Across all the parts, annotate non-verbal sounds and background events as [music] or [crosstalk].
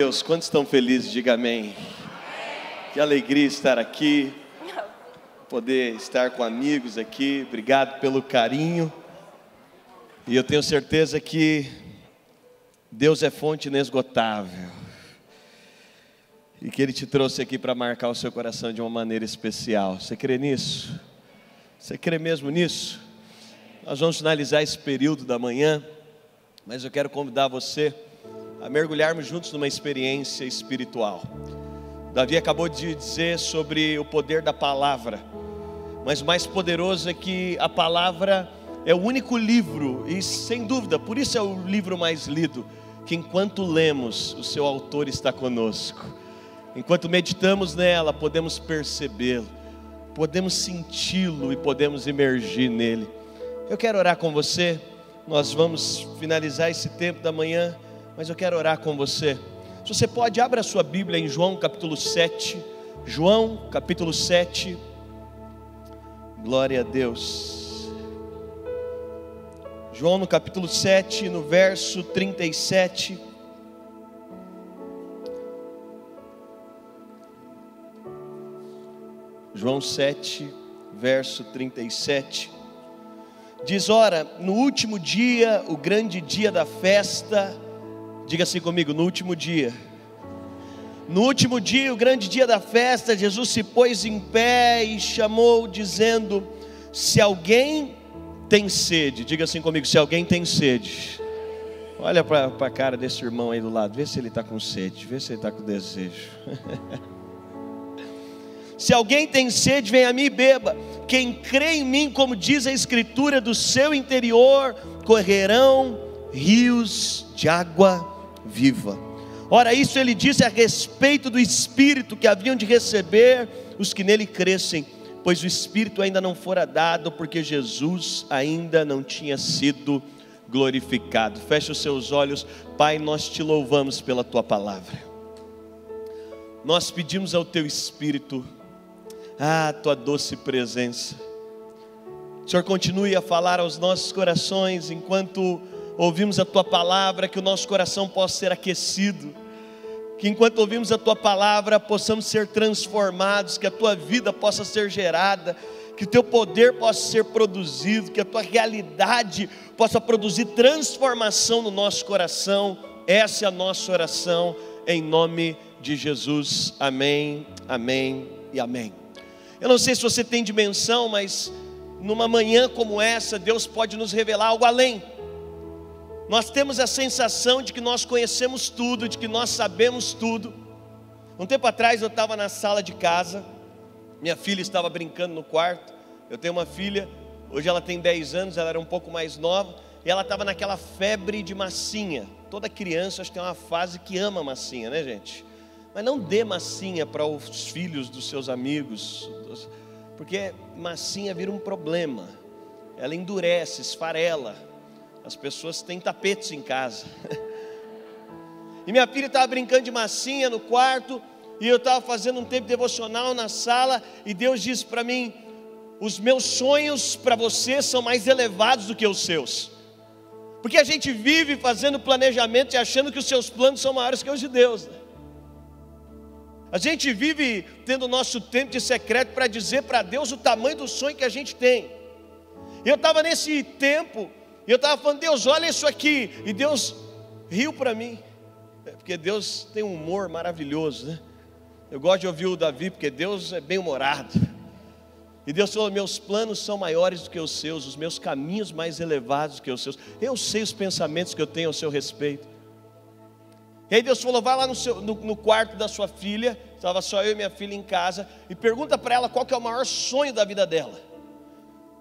Deus, quantos estão felizes? Diga amém. Que alegria estar aqui, poder estar com amigos aqui. Obrigado pelo carinho. E eu tenho certeza que Deus é fonte inesgotável. E que Ele te trouxe aqui para marcar o seu coração de uma maneira especial. Você crê nisso? Você crê mesmo nisso? Nós vamos finalizar esse período da manhã, mas eu quero convidar você a mergulharmos juntos numa experiência espiritual. Davi acabou de dizer sobre o poder da palavra, mas o mais poderoso é que a palavra é o único livro, e sem dúvida, por isso é o livro mais lido, que enquanto lemos, o seu autor está conosco. Enquanto meditamos nela, podemos percebê-lo, podemos senti-lo e podemos emergir nele. Eu quero orar com você, nós vamos finalizar esse tempo da manhã mas eu quero orar com você. Se você pode, abra a sua Bíblia em João capítulo 7. João capítulo 7. Glória a Deus. João no capítulo 7, no verso 37. João 7, verso 37. Diz: Ora, no último dia, o grande dia da festa, Diga assim comigo: no último dia. No último dia, o grande dia da festa, Jesus se pôs em pé e chamou, dizendo: Se alguém tem sede, diga assim comigo: se alguém tem sede, olha para a cara desse irmão aí do lado, vê se ele está com sede, vê se ele está com desejo. [laughs] se alguém tem sede, vem a mim e beba. Quem crê em mim, como diz a Escritura, do seu interior correrão rios de água viva. Ora, isso ele disse a respeito do Espírito que haviam de receber os que nele crescem, pois o Espírito ainda não fora dado, porque Jesus ainda não tinha sido glorificado. Feche os seus olhos, Pai, nós te louvamos pela tua palavra. Nós pedimos ao teu Espírito, ah, tua doce presença. O Senhor continue a falar aos nossos corações enquanto ouvimos a tua palavra, que o nosso coração possa ser aquecido, que enquanto ouvimos a tua palavra possamos ser transformados, que a tua vida possa ser gerada, que o teu poder possa ser produzido, que a tua realidade possa produzir transformação no nosso coração. Essa é a nossa oração, em nome de Jesus. Amém, amém e amém. Eu não sei se você tem dimensão, mas numa manhã como essa, Deus pode nos revelar algo além nós temos a sensação de que nós conhecemos tudo, de que nós sabemos tudo. Um tempo atrás eu estava na sala de casa, minha filha estava brincando no quarto. Eu tenho uma filha, hoje ela tem 10 anos, ela era um pouco mais nova, e ela estava naquela febre de massinha. Toda criança acho que tem uma fase que ama massinha, né, gente? Mas não dê massinha para os filhos dos seus amigos, porque massinha vira um problema. Ela endurece, esfarela. As pessoas têm tapetes em casa. [laughs] E minha filha estava brincando de massinha no quarto, e eu estava fazendo um tempo devocional na sala, e Deus disse para mim: Os meus sonhos para você são mais elevados do que os seus. Porque a gente vive fazendo planejamento e achando que os seus planos são maiores que os de Deus. Né? A gente vive tendo o nosso tempo de secreto para dizer para Deus o tamanho do sonho que a gente tem. Eu estava nesse tempo e eu estava falando, Deus, olha isso aqui. E Deus riu para mim. É, porque Deus tem um humor maravilhoso, né? Eu gosto de ouvir o Davi, porque Deus é bem humorado. E Deus falou: Meus planos são maiores do que os seus, os meus caminhos mais elevados do que os seus. Eu sei os pensamentos que eu tenho ao seu respeito. E aí Deus falou: Vai lá no, seu, no, no quarto da sua filha, estava só eu e minha filha em casa, e pergunta para ela qual é o maior sonho da vida dela.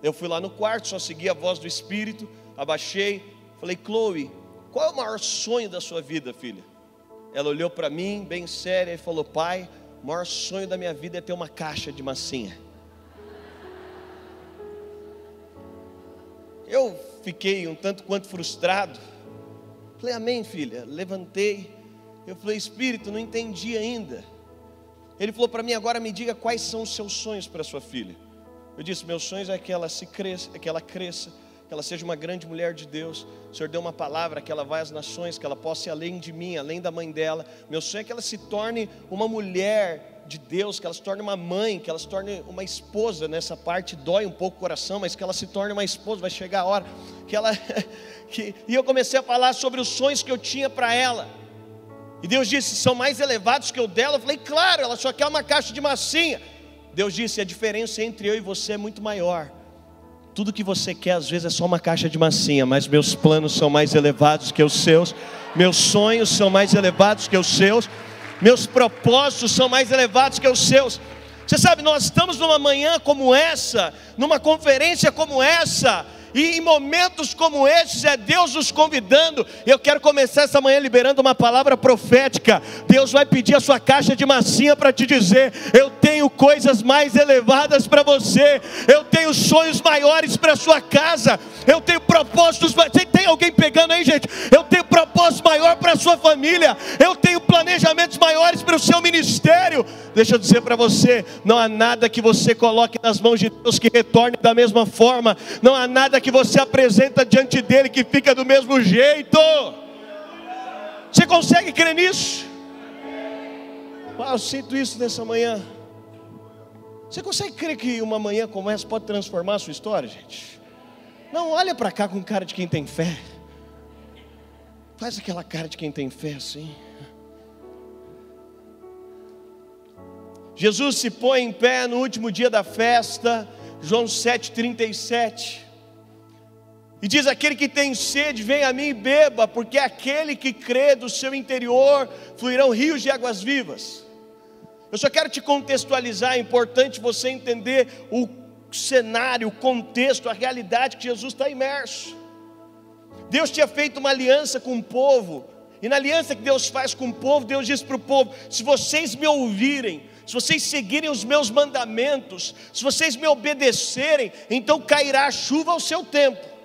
Eu fui lá no quarto, só segui a voz do Espírito abaixei, falei, Chloe, qual é o maior sonho da sua vida, filha? Ela olhou para mim, bem séria, e falou: Pai, o maior sonho da minha vida é ter uma caixa de massinha. Eu fiquei um tanto quanto frustrado. Falei, Amém, filha. Levantei. Eu falei, Espírito, não entendi ainda. Ele falou para mim: Agora me diga quais são os seus sonhos para sua filha. Eu disse: Meus sonhos é que ela se cresça, é que ela cresça que ela seja uma grande mulher de Deus. O Senhor deu uma palavra que ela vai às nações, que ela possa ir além de mim, além da mãe dela. Meu sonho é que ela se torne uma mulher de Deus, que ela se torne uma mãe, que ela se torne uma esposa. Nessa parte dói um pouco o coração, mas que ela se torne uma esposa. Vai chegar a hora que ela. [laughs] que... E eu comecei a falar sobre os sonhos que eu tinha para ela. E Deus disse: são mais elevados que o dela. Eu falei, claro, ela só quer uma caixa de massinha. Deus disse: a diferença entre eu e você é muito maior. Tudo que você quer às vezes é só uma caixa de massinha, mas meus planos são mais elevados que os seus, meus sonhos são mais elevados que os seus, meus propósitos são mais elevados que os seus. Você sabe, nós estamos numa manhã como essa, numa conferência como essa, e em momentos como esses é Deus nos convidando. Eu quero começar essa manhã liberando uma palavra profética. Deus vai pedir a sua caixa de massinha para te dizer: eu tenho coisas mais elevadas para você. Eu tenho sonhos maiores para sua casa. Eu tenho propósitos. Você tem alguém pegando aí, gente? Eu tenho propósito maior para sua família. Eu tenho planejamentos maiores para o seu ministério. Deixa eu dizer para você: não há nada que você coloque nas mãos de Deus que retorne da mesma forma. Não há nada que você apresenta diante dele que fica do mesmo jeito. Você consegue crer nisso? Ah, eu sinto isso nessa manhã. Você consegue crer que uma manhã como essa pode transformar a sua história, gente? Não, olha para cá com cara de quem tem fé. Faz aquela cara de quem tem fé assim. Jesus se põe em pé no último dia da festa, João 7,37. E diz: Aquele que tem sede, vem a mim e beba, porque aquele que crê do seu interior fluirão rios de águas vivas. Eu só quero te contextualizar, é importante você entender o cenário, o contexto, a realidade que Jesus está imerso. Deus tinha feito uma aliança com o povo, e na aliança que Deus faz com o povo, Deus diz para o povo: se vocês me ouvirem, se vocês seguirem os meus mandamentos, se vocês me obedecerem, então cairá a chuva ao seu tempo.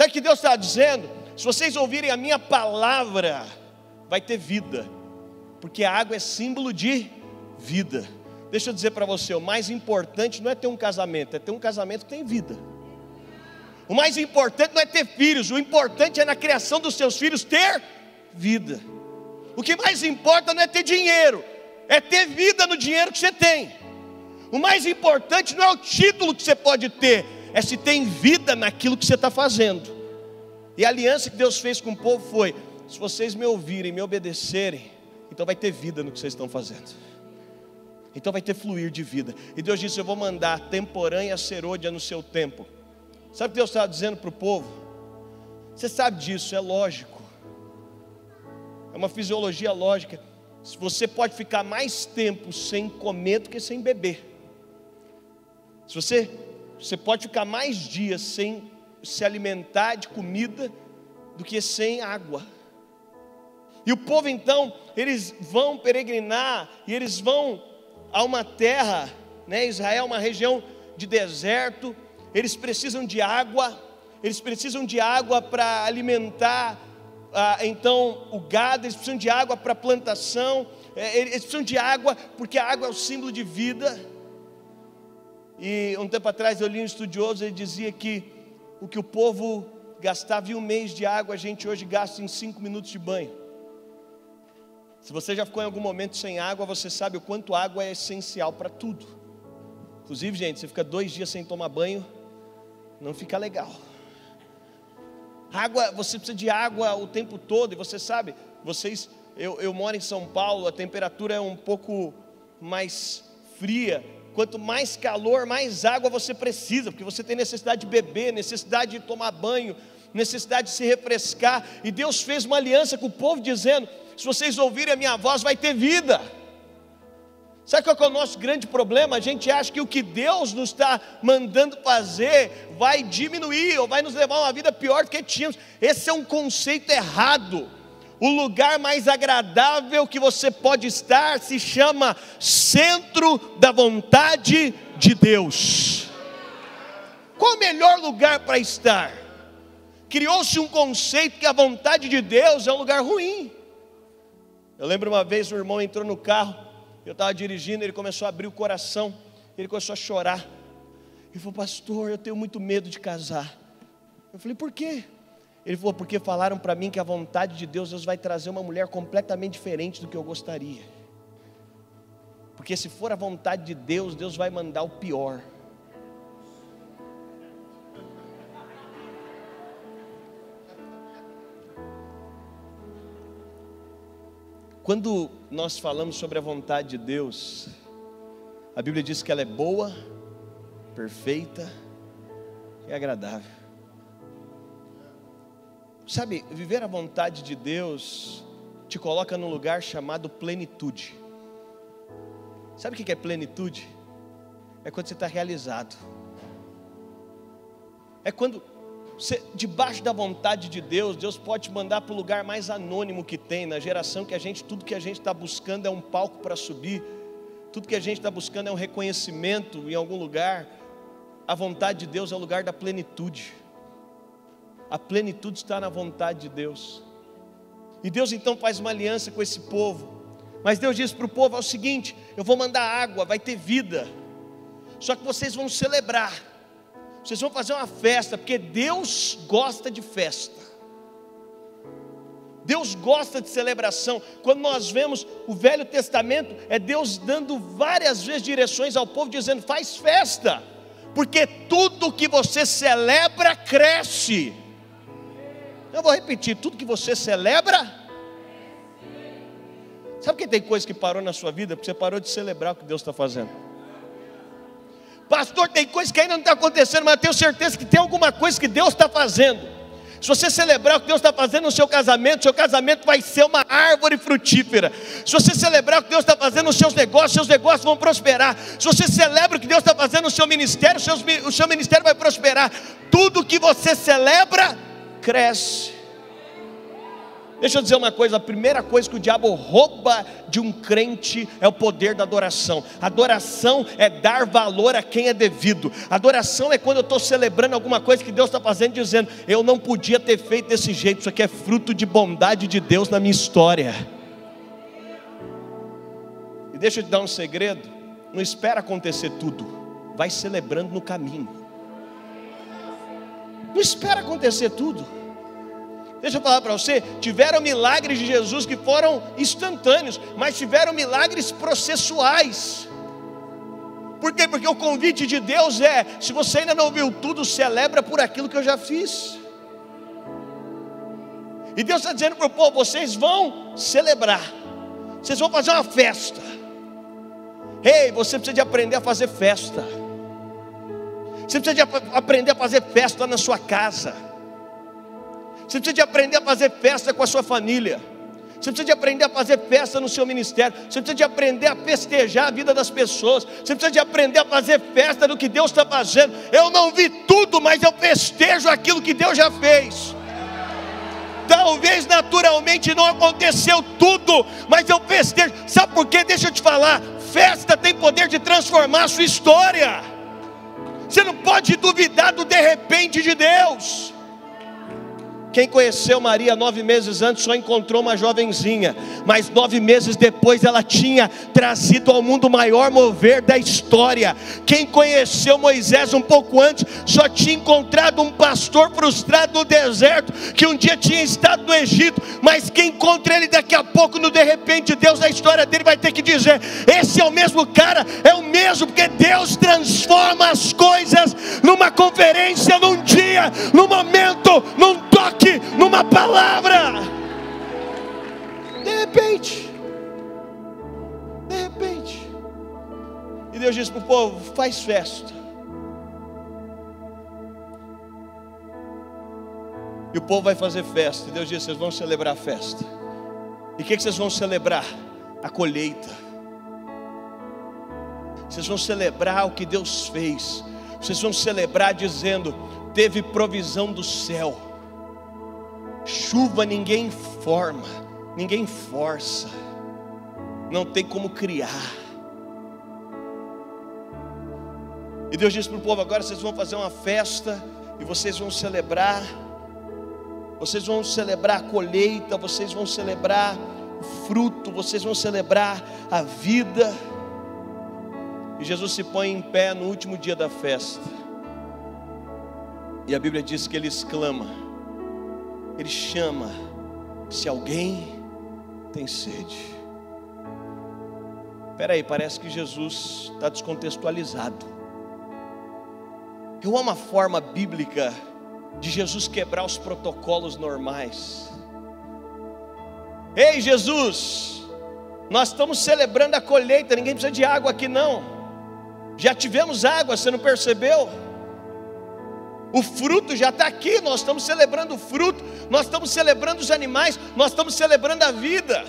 Sabe o que Deus está dizendo? Se vocês ouvirem a minha palavra, vai ter vida, porque a água é símbolo de vida. Deixa eu dizer para você: o mais importante não é ter um casamento, é ter um casamento que tem vida. O mais importante não é ter filhos, o importante é na criação dos seus filhos ter vida. O que mais importa não é ter dinheiro, é ter vida no dinheiro que você tem. O mais importante não é o título que você pode ter, é se tem vida naquilo que você está fazendo. E a aliança que Deus fez com o povo foi: se vocês me ouvirem, me obedecerem, então vai ter vida no que vocês estão fazendo. Então vai ter fluir de vida. E Deus disse: Eu vou mandar temporânea serôdia no seu tempo. Sabe o que Deus estava dizendo para o povo? Você sabe disso, é lógico. É uma fisiologia lógica. Você pode ficar mais tempo sem comer do que sem beber. Se você, você pode ficar mais dias sem se alimentar de comida do que sem água. E o povo então, eles vão peregrinar e eles vão a uma terra, né? Israel, uma região de deserto. Eles precisam de água. Eles precisam de água para alimentar ah, então o gado, eles precisam de água para plantação, é, eles precisam de água porque a água é o símbolo de vida. E um tempo atrás eu li um estudioso, ele dizia que o que o povo gastava em um mês de água, a gente hoje gasta em cinco minutos de banho. Se você já ficou em algum momento sem água, você sabe o quanto água é essencial para tudo. Inclusive, gente, você fica dois dias sem tomar banho, não fica legal. Água, você precisa de água o tempo todo, e você sabe, vocês, eu, eu moro em São Paulo, a temperatura é um pouco mais fria. Quanto mais calor, mais água você precisa, porque você tem necessidade de beber, necessidade de tomar banho, necessidade de se refrescar. E Deus fez uma aliança com o povo dizendo: se vocês ouvirem a minha voz, vai ter vida. Sabe qual é o nosso grande problema? A gente acha que o que Deus nos está mandando fazer vai diminuir ou vai nos levar a uma vida pior do que tínhamos. Esse é um conceito errado. O lugar mais agradável que você pode estar se chama centro da vontade de Deus. Qual o melhor lugar para estar? Criou-se um conceito que a vontade de Deus é um lugar ruim. Eu lembro uma vez um irmão entrou no carro eu estava dirigindo, ele começou a abrir o coração, ele começou a chorar. Ele falou, pastor, eu tenho muito medo de casar. Eu falei, por quê? Ele falou, porque falaram para mim que a vontade de Deus, Deus vai trazer uma mulher completamente diferente do que eu gostaria. Porque se for a vontade de Deus, Deus vai mandar o pior. Quando nós falamos sobre a vontade de Deus, a Bíblia diz que ela é boa, perfeita e agradável. Sabe, viver a vontade de Deus te coloca num lugar chamado plenitude. Sabe o que é plenitude? É quando você está realizado. É quando você, debaixo da vontade de Deus, Deus pode te mandar para o lugar mais anônimo que tem, na geração que a gente, tudo que a gente está buscando é um palco para subir, tudo que a gente está buscando é um reconhecimento em algum lugar. A vontade de Deus é o lugar da plenitude. A plenitude está na vontade de Deus. E Deus então faz uma aliança com esse povo. Mas Deus diz para o povo: é o seguinte, eu vou mandar água, vai ter vida. Só que vocês vão celebrar. Vocês vão fazer uma festa, porque Deus gosta de festa. Deus gosta de celebração. Quando nós vemos o Velho Testamento, é Deus dando várias vezes direções ao povo, dizendo: faz festa, porque tudo que você celebra cresce. Eu vou repetir: tudo que você celebra. Sabe que tem coisa que parou na sua vida? Porque você parou de celebrar o que Deus está fazendo. Pastor, tem coisa que ainda não está acontecendo, mas eu tenho certeza que tem alguma coisa que Deus está fazendo. Se você celebrar o que Deus está fazendo no seu casamento, seu casamento vai ser uma árvore frutífera. Se você celebrar o que Deus está fazendo nos seus negócios, seus negócios vão prosperar. Se você celebra o que Deus está fazendo no seu ministério, o seu ministério vai prosperar. Tudo que você celebra, cresce. Deixa eu dizer uma coisa: a primeira coisa que o diabo rouba de um crente é o poder da adoração. Adoração é dar valor a quem é devido. Adoração é quando eu estou celebrando alguma coisa que Deus está fazendo, dizendo: eu não podia ter feito desse jeito, isso aqui é fruto de bondade de Deus na minha história. E deixa eu te dar um segredo: não espera acontecer tudo, vai celebrando no caminho. Não espera acontecer tudo. Deixa eu falar para você: tiveram milagres de Jesus que foram instantâneos, mas tiveram milagres processuais. Por quê? Porque o convite de Deus é: se você ainda não viu tudo, celebra por aquilo que eu já fiz. E Deus está dizendo para o povo: vocês vão celebrar, vocês vão fazer uma festa. Ei, hey, você precisa de aprender a fazer festa. Você precisa de aprender a fazer festa na sua casa. Você precisa de aprender a fazer festa com a sua família. Você precisa de aprender a fazer festa no seu ministério. Você precisa de aprender a festejar a vida das pessoas. Você precisa de aprender a fazer festa do que Deus está fazendo. Eu não vi tudo, mas eu festejo aquilo que Deus já fez. Talvez naturalmente não aconteceu tudo, mas eu festejo. Sabe por quê? Deixa eu te falar. Festa tem poder de transformar a sua história. Você não pode duvidar do de repente de Deus. Quem conheceu Maria nove meses antes só encontrou uma jovenzinha, mas nove meses depois ela tinha trazido ao mundo o maior mover da história. Quem conheceu Moisés um pouco antes só tinha encontrado um pastor frustrado no deserto, que um dia tinha estado no Egito, mas quem encontra ele daqui a pouco, no de repente, Deus na história dele vai ter que dizer: esse é o mesmo cara, é o mesmo, porque Deus transforma as coisas numa conferência, num dia, num momento, num toque toque, numa palavra. De repente, de repente, e Deus disse para o povo: faz festa. E o povo vai fazer festa. E Deus disse: vocês vão celebrar a festa. E o que, que vocês vão celebrar? A colheita. Vocês vão celebrar o que Deus fez. Vocês vão celebrar dizendo: teve provisão do céu Chuva ninguém forma, ninguém força, não tem como criar. E Deus disse para o povo: agora vocês vão fazer uma festa e vocês vão celebrar, vocês vão celebrar a colheita, vocês vão celebrar o fruto, vocês vão celebrar a vida. E Jesus se põe em pé no último dia da festa. E a Bíblia diz que ele exclama, ele chama: se alguém tem sede. Espera aí, parece que Jesus está descontextualizado. Eu amo a forma bíblica de Jesus quebrar os protocolos normais. Ei, Jesus, nós estamos celebrando a colheita, ninguém precisa de água aqui não. Já tivemos água, você não percebeu? O fruto já está aqui, nós estamos celebrando o fruto, nós estamos celebrando os animais, nós estamos celebrando a vida.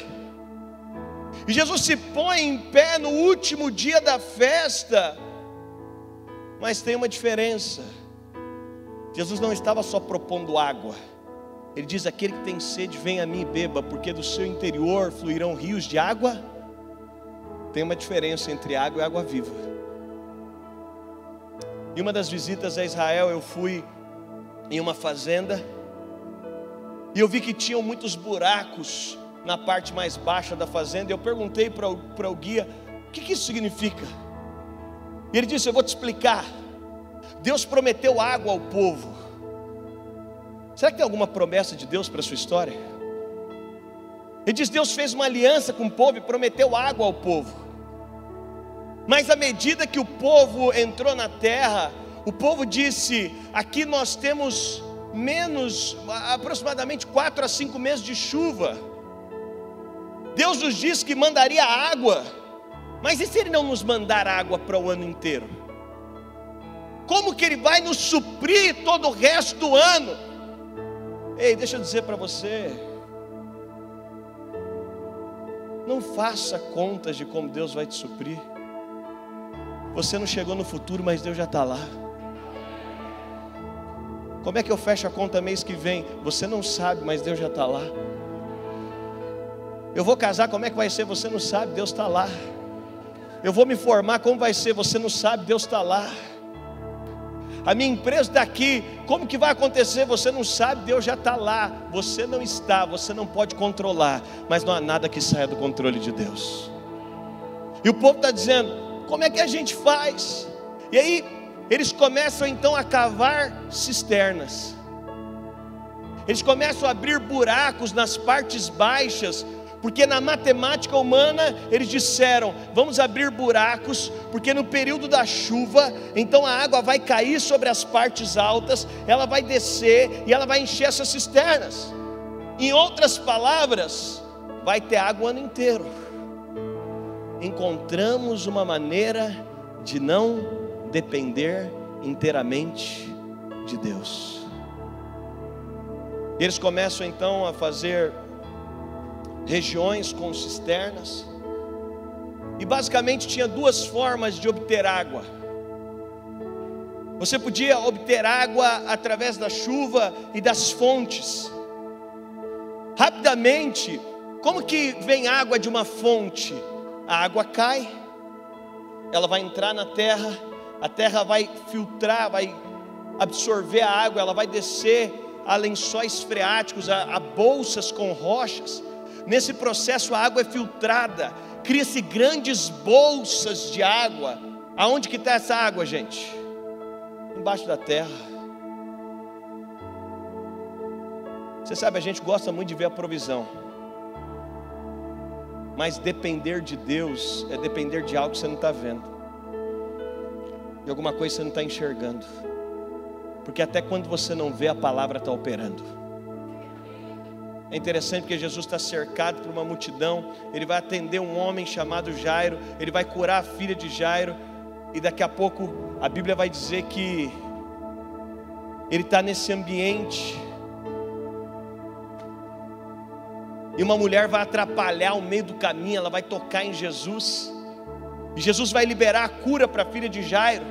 E Jesus se põe em pé no último dia da festa, mas tem uma diferença. Jesus não estava só propondo água, ele diz: Aquele que tem sede, vem a mim e beba, porque do seu interior fluirão rios de água. Tem uma diferença entre água e água viva. Em uma das visitas a Israel, eu fui em uma fazenda e eu vi que tinham muitos buracos na parte mais baixa da fazenda. Eu perguntei para o, para o guia: o que, que isso significa? E ele disse: Eu vou te explicar. Deus prometeu água ao povo. Será que tem alguma promessa de Deus para a sua história? Ele diz: Deus fez uma aliança com o povo e prometeu água ao povo. Mas à medida que o povo entrou na terra, o povo disse: Aqui nós temos menos, aproximadamente quatro a cinco meses de chuva. Deus nos disse que mandaria água, mas e se Ele não nos mandar água para o ano inteiro? Como que Ele vai nos suprir todo o resto do ano? Ei, deixa eu dizer para você, não faça contas de como Deus vai te suprir. Você não chegou no futuro, mas Deus já está lá. Como é que eu fecho a conta mês que vem? Você não sabe, mas Deus já está lá. Eu vou casar, como é que vai ser? Você não sabe, Deus está lá. Eu vou me formar, como vai ser? Você não sabe, Deus está lá. A minha empresa está aqui, como que vai acontecer? Você não sabe, Deus já está lá. Você não está, você não pode controlar, mas não há nada que saia do controle de Deus. E o povo está dizendo: como é que a gente faz? E aí, eles começam então a cavar cisternas, eles começam a abrir buracos nas partes baixas porque na matemática humana eles disseram: vamos abrir buracos, porque no período da chuva, então a água vai cair sobre as partes altas, ela vai descer e ela vai encher essas cisternas. Em outras palavras, vai ter água o ano inteiro. Encontramos uma maneira de não depender inteiramente de Deus. Eles começam então a fazer regiões com cisternas. E basicamente tinha duas formas de obter água. Você podia obter água através da chuva e das fontes. Rapidamente, como que vem água de uma fonte? A água cai, ela vai entrar na terra, a terra vai filtrar, vai absorver a água, ela vai descer a lençóis freáticos, a, a bolsas com rochas, Nesse processo a água é filtrada, cria-se grandes bolsas de água. Aonde que está essa água, gente? Embaixo da terra. Você sabe, a gente gosta muito de ver a provisão. Mas depender de Deus é depender de algo que você não está vendo. De alguma coisa que você não está enxergando. Porque até quando você não vê, a palavra está operando. É interessante porque Jesus está cercado por uma multidão. Ele vai atender um homem chamado Jairo. Ele vai curar a filha de Jairo. E daqui a pouco a Bíblia vai dizer que ele está nesse ambiente. E uma mulher vai atrapalhar o meio do caminho. Ela vai tocar em Jesus. E Jesus vai liberar a cura para a filha de Jairo.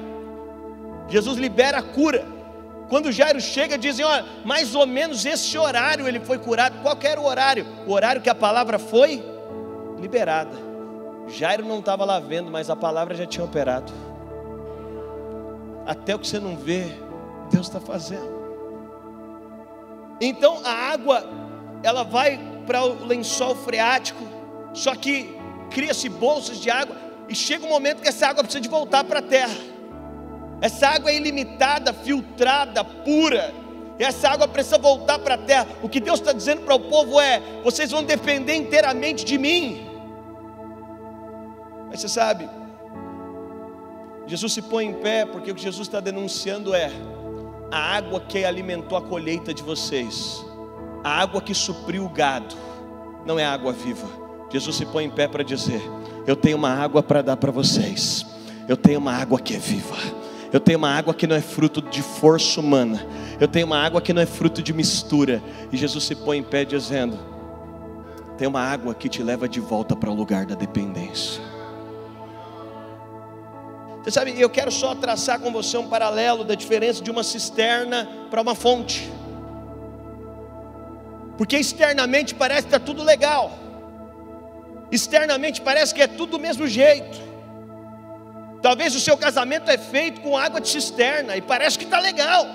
Jesus libera a cura. Quando Jairo chega, dizem: Olha, mais ou menos esse horário ele foi curado. Qual era o horário? O horário que a palavra foi liberada. Jairo não estava lá vendo, mas a palavra já tinha operado. Até o que você não vê, Deus está fazendo. Então a água, ela vai para o lençol freático, só que cria-se bolsas de água, e chega um momento que essa água precisa de voltar para a terra. Essa água é ilimitada, filtrada, pura. E essa água precisa voltar para a terra. O que Deus está dizendo para o povo é: vocês vão depender inteiramente de mim. Mas você sabe, Jesus se põe em pé porque o que Jesus está denunciando é a água que alimentou a colheita de vocês, a água que supriu o gado, não é água viva. Jesus se põe em pé para dizer: Eu tenho uma água para dar para vocês, eu tenho uma água que é viva. Eu tenho uma água que não é fruto de força humana. Eu tenho uma água que não é fruto de mistura. E Jesus se põe em pé dizendo: Tem uma água que te leva de volta para o lugar da dependência. Você sabe, eu quero só traçar com você um paralelo da diferença de uma cisterna para uma fonte. Porque externamente parece que está tudo legal, externamente parece que é tudo do mesmo jeito. Talvez o seu casamento é feito com água de cisterna e parece que está legal.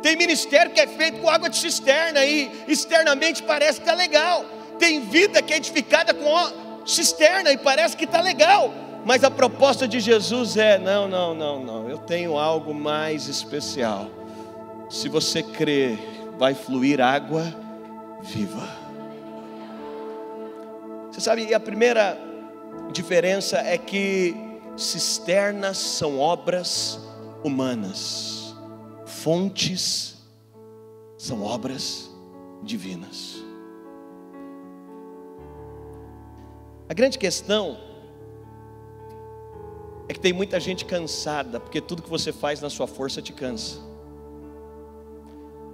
Tem ministério que é feito com água de cisterna e externamente parece que está legal. Tem vida que é edificada com cisterna e parece que está legal. Mas a proposta de Jesus é: não, não, não, não, eu tenho algo mais especial. Se você crer, vai fluir água viva. Você sabe, a primeira diferença é que cisternas são obras humanas, fontes são obras divinas. A grande questão é que tem muita gente cansada, porque tudo que você faz na sua força te cansa.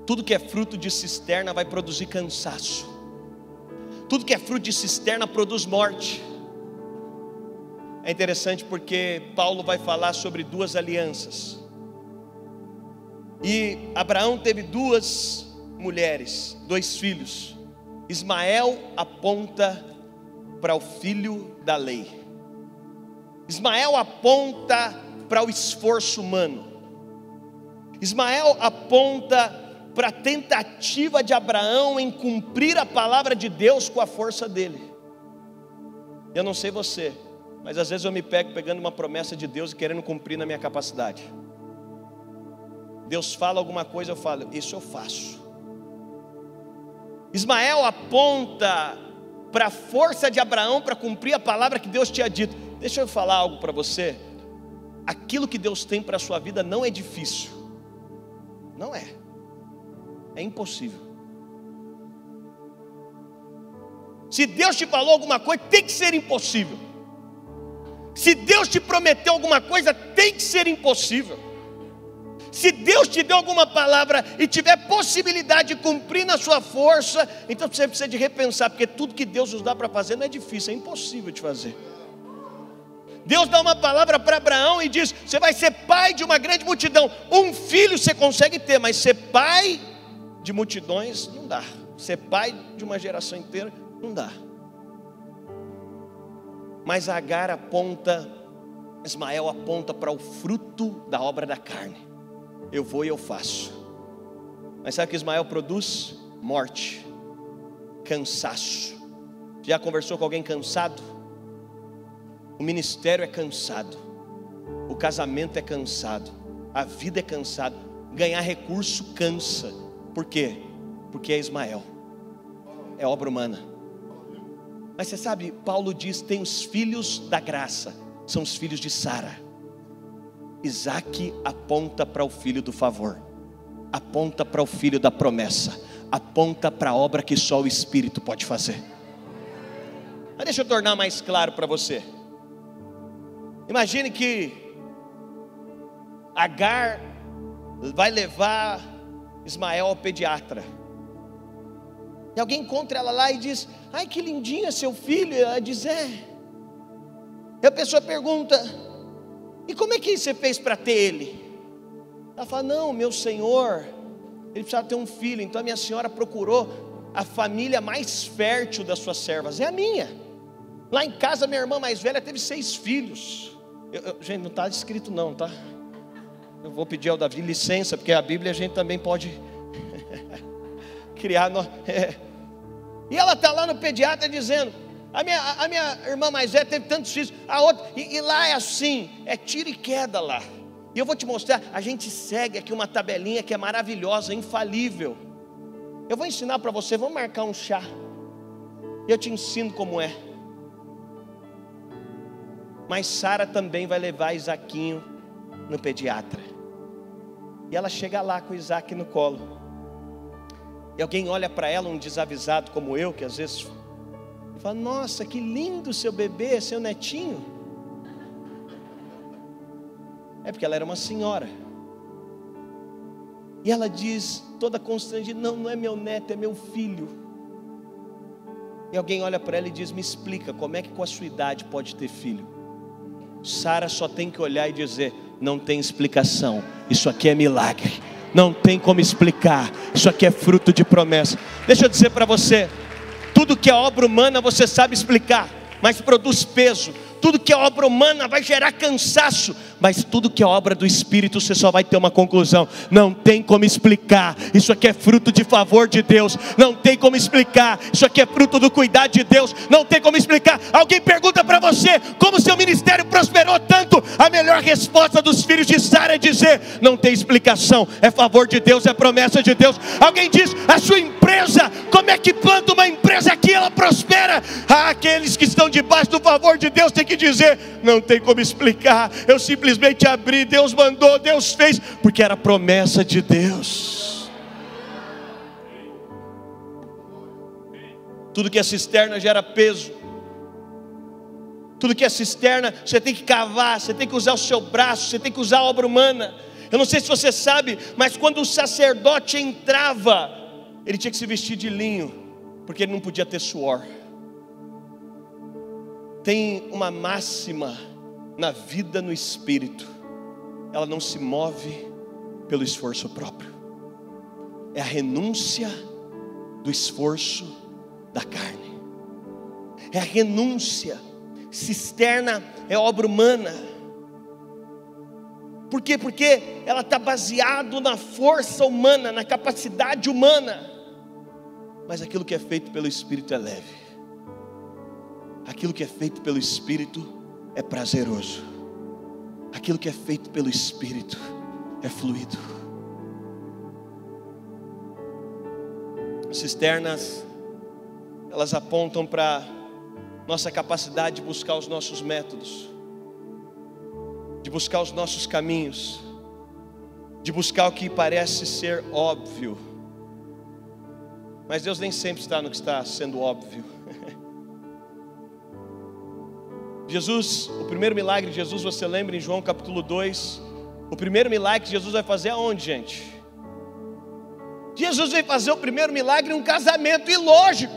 Tudo que é fruto de cisterna vai produzir cansaço. Tudo que é fruto de cisterna produz morte. É interessante porque Paulo vai falar sobre duas alianças. E Abraão teve duas mulheres, dois filhos. Ismael aponta para o filho da lei. Ismael aponta para o esforço humano. Ismael aponta para a tentativa de Abraão em cumprir a palavra de Deus com a força dele. Eu não sei você, mas às vezes eu me pego pegando uma promessa de Deus e querendo cumprir na minha capacidade. Deus fala alguma coisa, eu falo, isso eu faço. Ismael aponta para a força de Abraão para cumprir a palavra que Deus tinha dito. Deixa eu falar algo para você. Aquilo que Deus tem para a sua vida não é difícil. Não é. É impossível. Se Deus te falou alguma coisa, tem que ser impossível. Se Deus te prometeu alguma coisa, tem que ser impossível. Se Deus te deu alguma palavra e tiver possibilidade de cumprir na sua força, então você precisa de repensar, porque tudo que Deus nos dá para fazer não é difícil, é impossível de fazer. Deus dá uma palavra para Abraão e diz: Você vai ser pai de uma grande multidão. Um filho você consegue ter, mas ser pai de multidões não dá. Ser pai de uma geração inteira não dá. Mas Agar aponta, Ismael aponta para o fruto da obra da carne. Eu vou e eu faço. Mas sabe o que Ismael produz? Morte, cansaço. Já conversou com alguém cansado? O ministério é cansado, o casamento é cansado, a vida é cansada, ganhar recurso cansa. Por quê? Porque é Ismael, é obra humana. Mas você sabe, Paulo diz: tem os filhos da graça, são os filhos de Sara. Isaac aponta para o filho do favor, aponta para o filho da promessa, aponta para a obra que só o Espírito pode fazer. Mas deixa eu tornar mais claro para você. Imagine que Agar vai levar Ismael ao pediatra. E alguém encontra ela lá e diz: Ai, que lindinha seu filho. Ela diz: É. E a pessoa pergunta: E como é que você fez para ter ele? Ela fala: Não, meu senhor, ele precisava ter um filho. Então a minha senhora procurou a família mais fértil das suas servas. É a minha. Lá em casa, minha irmã mais velha teve seis filhos. Eu, eu, gente, não está escrito não, tá? Eu vou pedir ao Davi licença, porque a Bíblia a gente também pode [laughs] criar. No, é. E ela está lá no pediatra dizendo: a minha, a minha irmã mais velha teve tantos filhos, a outra, e, e lá é assim, é tiro e queda lá. E eu vou te mostrar, a gente segue aqui uma tabelinha que é maravilhosa, infalível. Eu vou ensinar para você, vamos marcar um chá. Eu te ensino como é. Mas Sara também vai levar Isaquinho no pediatra. E ela chega lá com Isaac no colo. E alguém olha para ela, um desavisado como eu, que às vezes fala: Nossa, que lindo seu bebê, seu netinho. É porque ela era uma senhora. E ela diz, toda constrangida: Não, não é meu neto, é meu filho. E alguém olha para ela e diz: Me explica, como é que com a sua idade pode ter filho? Sara só tem que olhar e dizer: Não tem explicação, isso aqui é milagre não tem como explicar. Isso aqui é fruto de promessa. Deixa eu dizer para você: tudo que é obra humana você sabe explicar, mas produz peso. Tudo que é obra humana vai gerar cansaço, mas tudo que é obra do Espírito você só vai ter uma conclusão. Não tem como explicar. Isso aqui é fruto de favor de Deus. Não tem como explicar. Isso aqui é fruto do cuidado de Deus. Não tem como explicar. Alguém pergunta para você como seu ministério prosperou tanto. A melhor resposta dos filhos de Sara é dizer: não tem explicação. É favor de Deus, é promessa de Deus. Alguém diz: a sua empresa, como é que planta uma empresa aqui ela prospera? Ah, aqueles que estão debaixo do favor de Deus têm que dizer: não tem como explicar. Eu simplesmente abri, Deus mandou, Deus fez, porque era promessa de Deus. Tudo que é cisterna gera peso. Tudo que é cisterna, você tem que cavar, você tem que usar o seu braço, você tem que usar a obra humana. Eu não sei se você sabe, mas quando o sacerdote entrava, ele tinha que se vestir de linho, porque ele não podia ter suor tem uma máxima na vida no espírito, ela não se move pelo esforço próprio, é a renúncia do esforço da carne, é a renúncia, cisterna é obra humana, por quê? Porque ela está baseada na força humana, na capacidade humana, mas aquilo que é feito pelo Espírito é leve aquilo que é feito pelo Espírito é prazeroso, aquilo que é feito pelo Espírito é fluido. Cisternas, elas apontam para nossa capacidade de buscar os nossos métodos, de buscar os nossos caminhos, de buscar o que parece ser óbvio. Mas Deus nem sempre está no que está sendo óbvio. Jesus, o primeiro milagre de Jesus, você lembra em João capítulo 2? O primeiro milagre que Jesus vai fazer aonde, gente? Jesus veio fazer o primeiro milagre em um casamento, e lógico.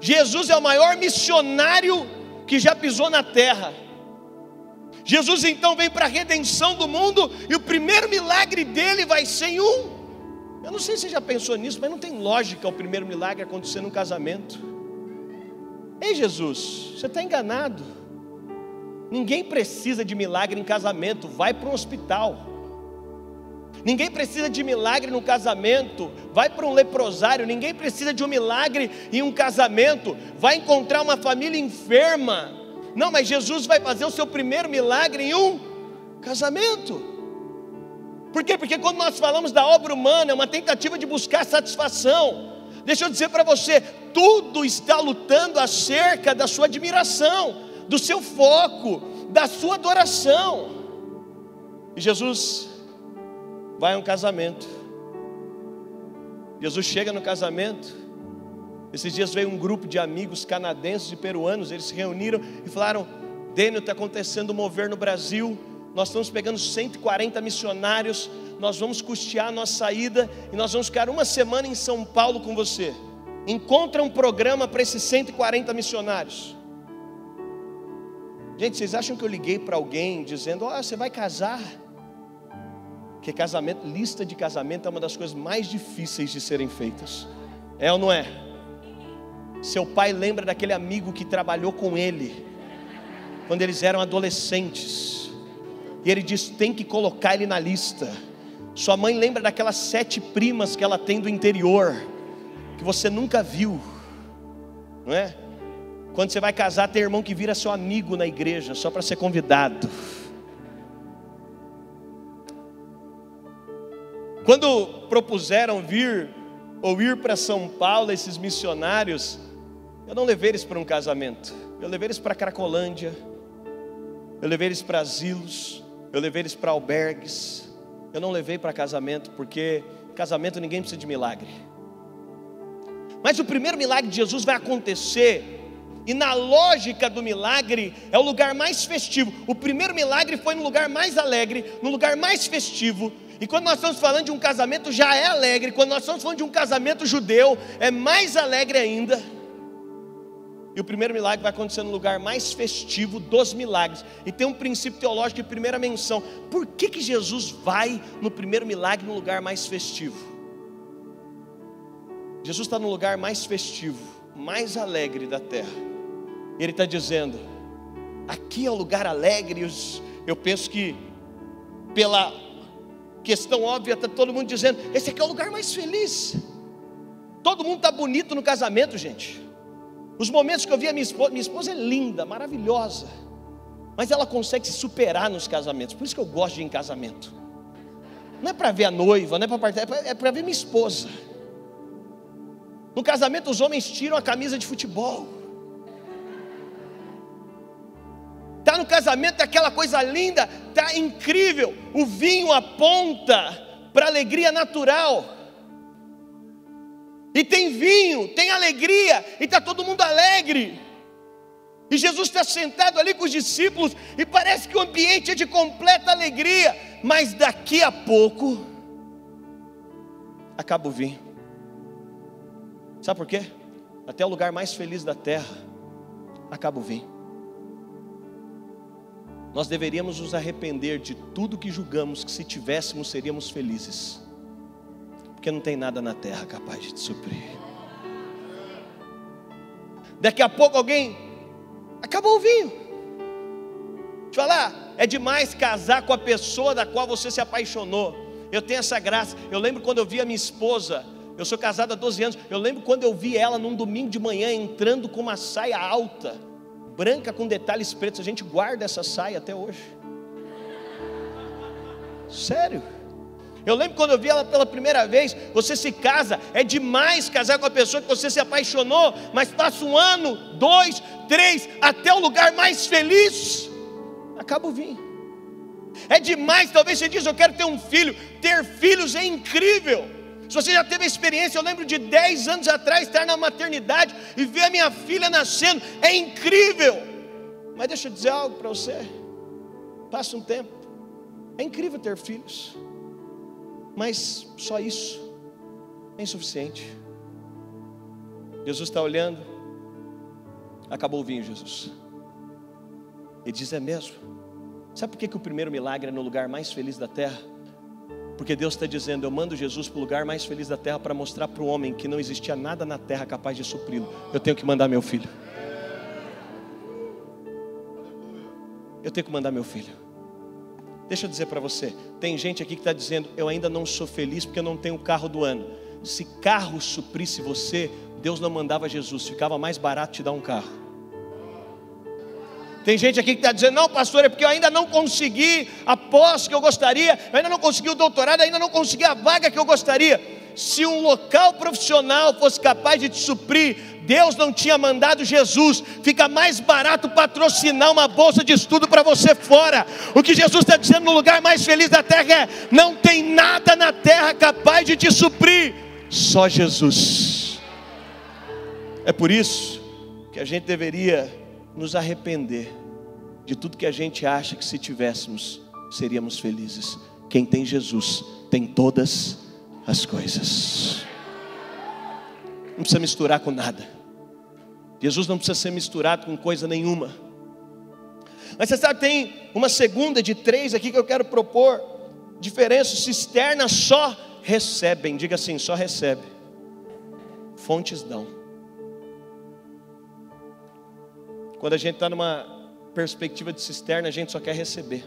Jesus é o maior missionário que já pisou na terra. Jesus então vem para a redenção do mundo e o primeiro milagre dele vai ser em um. Eu não sei se você já pensou nisso, mas não tem lógica o primeiro milagre acontecer num casamento. Ei Jesus, você está enganado. Ninguém precisa de milagre em casamento, vai para um hospital. Ninguém precisa de milagre no casamento, vai para um leprosário. Ninguém precisa de um milagre em um casamento, vai encontrar uma família enferma. Não, mas Jesus vai fazer o seu primeiro milagre em um casamento. Por quê? Porque quando nós falamos da obra humana, é uma tentativa de buscar satisfação. Deixa eu dizer para você, tudo está lutando acerca da sua admiração, do seu foco, da sua adoração. E Jesus vai a um casamento. Jesus chega no casamento. Esses dias veio um grupo de amigos canadenses e peruanos. Eles se reuniram e falaram: Daniel, está acontecendo um mover no Brasil. Nós estamos pegando 140 missionários nós vamos custear a nossa saída e nós vamos ficar uma semana em São Paulo com você. Encontra um programa para esses 140 missionários. Gente, vocês acham que eu liguei para alguém dizendo: Ó, oh, você vai casar? Que casamento, lista de casamento é uma das coisas mais difíceis de serem feitas. É ou não é? Seu pai lembra daquele amigo que trabalhou com ele quando eles eram adolescentes. E ele diz: tem que colocar ele na lista. Sua mãe lembra daquelas sete primas que ela tem do interior, que você nunca viu, não é? Quando você vai casar, tem irmão que vira seu amigo na igreja, só para ser convidado. Quando propuseram vir ou ir para São Paulo esses missionários, eu não levei eles para um casamento, eu levei eles para Cracolândia, eu levei eles para asilos, eu levei eles para albergues, eu não levei para casamento, porque casamento ninguém precisa de milagre. Mas o primeiro milagre de Jesus vai acontecer e na lógica do milagre, é o lugar mais festivo. O primeiro milagre foi no lugar mais alegre, no lugar mais festivo. E quando nós estamos falando de um casamento, já é alegre. Quando nós estamos falando de um casamento judeu, é mais alegre ainda. E o primeiro milagre vai acontecer no lugar mais festivo dos milagres. E tem um princípio teológico de primeira menção. Por que, que Jesus vai no primeiro milagre no lugar mais festivo? Jesus está no lugar mais festivo, mais alegre da terra. E ele está dizendo: aqui é o lugar alegre. Eu penso que, pela questão óbvia, está todo mundo dizendo: esse aqui é o lugar mais feliz. Todo mundo está bonito no casamento, gente. Os momentos que eu vi a minha esposa, minha esposa é linda, maravilhosa, mas ela consegue se superar nos casamentos. Por isso que eu gosto de ir em casamento. Não é para ver a noiva, não é para participar, é para ver minha esposa. No casamento, os homens tiram a camisa de futebol. Está no casamento, é aquela coisa linda, está incrível. O vinho aponta para alegria natural. E tem vinho, tem alegria, e está todo mundo alegre. E Jesus está sentado ali com os discípulos, e parece que o ambiente é de completa alegria, mas daqui a pouco, acaba o vinho. Sabe por quê? Até o lugar mais feliz da terra, acaba o vinho. Nós deveríamos nos arrepender de tudo que julgamos que se tivéssemos seríamos felizes. Porque não tem nada na terra capaz de te suprir. Daqui a pouco alguém acabou o vinho. Deixa eu falar, é demais casar com a pessoa da qual você se apaixonou. Eu tenho essa graça. Eu lembro quando eu vi a minha esposa, eu sou casado há 12 anos. Eu lembro quando eu vi ela num domingo de manhã entrando com uma saia alta branca com detalhes pretos. A gente guarda essa saia até hoje. Sério. Eu lembro quando eu vi ela pela primeira vez. Você se casa, é demais casar com a pessoa que você se apaixonou, mas passa um ano, dois, três, até o lugar mais feliz. Acaba o vinho. É demais, talvez você diz, eu quero ter um filho. Ter filhos é incrível. Se você já teve a experiência, eu lembro de 10 anos atrás estar na maternidade e ver a minha filha nascendo, é incrível. Mas deixa eu dizer algo para você. Passa um tempo. É incrível ter filhos. Mas só isso é insuficiente. Jesus está olhando. Acabou o vinho, Jesus. Ele diz: É mesmo. Sabe por que, que o primeiro milagre é no lugar mais feliz da terra? Porque Deus está dizendo: Eu mando Jesus para o lugar mais feliz da terra para mostrar para o homem que não existia nada na terra capaz de supri-lo. Eu tenho que mandar meu filho. Eu tenho que mandar meu filho. Deixa eu dizer para você: tem gente aqui que está dizendo, eu ainda não sou feliz porque eu não tenho o carro do ano. Se carro suprisse você, Deus não mandava Jesus, ficava mais barato te dar um carro. Tem gente aqui que está dizendo, não, pastor, é porque eu ainda não consegui a pós que eu gostaria, eu ainda não consegui o doutorado, ainda não consegui a vaga que eu gostaria. Se um local profissional fosse capaz de te suprir, Deus não tinha mandado Jesus. Fica mais barato patrocinar uma bolsa de estudo para você fora. O que Jesus está dizendo no lugar mais feliz da terra é: não tem nada na terra capaz de te suprir, só Jesus. É por isso que a gente deveria nos arrepender de tudo que a gente acha que se tivéssemos seríamos felizes. Quem tem Jesus tem todas as coisas. Não precisa misturar com nada. Jesus não precisa ser misturado com coisa nenhuma. Mas você sabe, tem uma segunda de três aqui que eu quero propor. Diferença, cisternas só recebem, diga assim, só recebe. Fontes dão. Quando a gente está numa perspectiva de cisterna, a gente só quer receber.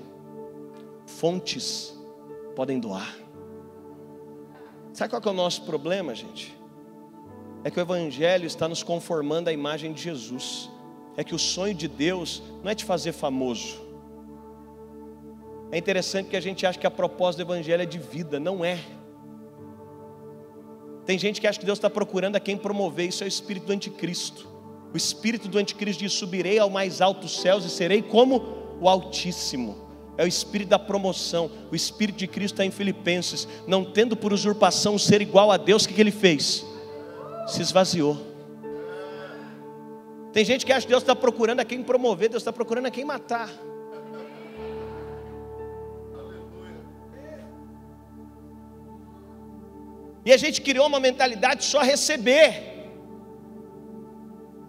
Fontes podem doar. Sabe qual é o nosso problema, gente? É que o Evangelho está nos conformando à imagem de Jesus. É que o sonho de Deus não é te fazer famoso. É interessante que a gente acha que a proposta do Evangelho é de vida, não é. Tem gente que acha que Deus está procurando a quem promover, isso é o espírito do anticristo. O espírito do anticristo diz: subirei ao mais altos céus e serei como o Altíssimo. É o espírito da promoção. O espírito de Cristo está em Filipenses. Não tendo por usurpação ser igual a Deus, o que, que ele fez? Se esvaziou. Tem gente que acha que Deus está procurando a quem promover, Deus está procurando a quem matar. E a gente criou uma mentalidade só receber.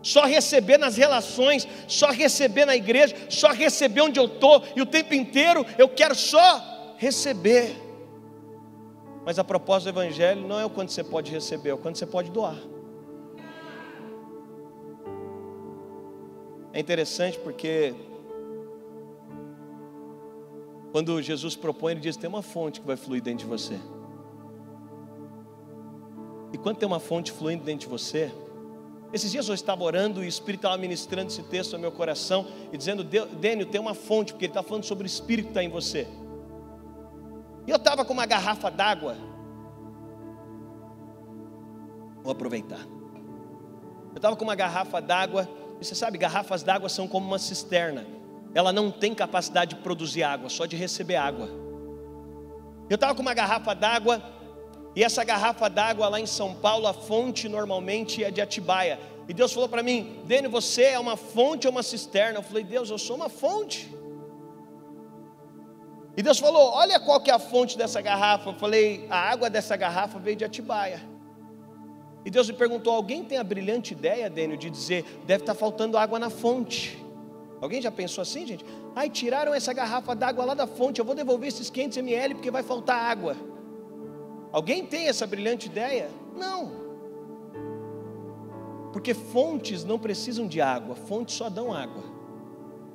Só receber nas relações, só receber na igreja, só receber onde eu estou, e o tempo inteiro eu quero só receber. Mas a proposta do Evangelho não é o quanto você pode receber, é o quanto você pode doar. É interessante porque quando Jesus propõe, ele diz: tem uma fonte que vai fluir dentro de você. E quando tem uma fonte fluindo dentro de você, esses dias eu estava orando e o Espírito estava ministrando esse texto ao meu coração e dizendo: Dênio, tem uma fonte, porque ele está falando sobre o Espírito que está em você. E eu estava com uma garrafa d'água. Vou aproveitar. Eu estava com uma garrafa d'água, e você sabe, garrafas d'água são como uma cisterna. Ela não tem capacidade de produzir água, só de receber água. Eu estava com uma garrafa d'água e essa garrafa d'água lá em São Paulo, a fonte normalmente é de Atibaia. E Deus falou para mim: Dene, você é uma fonte ou uma cisterna? Eu falei: Deus, eu sou uma fonte. E Deus falou: Olha qual que é a fonte dessa garrafa. Eu falei: A água dessa garrafa veio de Atibaia. E Deus me perguntou: Alguém tem a brilhante ideia, Dênio, de dizer, deve estar tá faltando água na fonte? Alguém já pensou assim, gente? Ai, tiraram essa garrafa d'água lá da fonte, eu vou devolver esses 500 ml porque vai faltar água. Alguém tem essa brilhante ideia? Não. Porque fontes não precisam de água, fontes só dão água.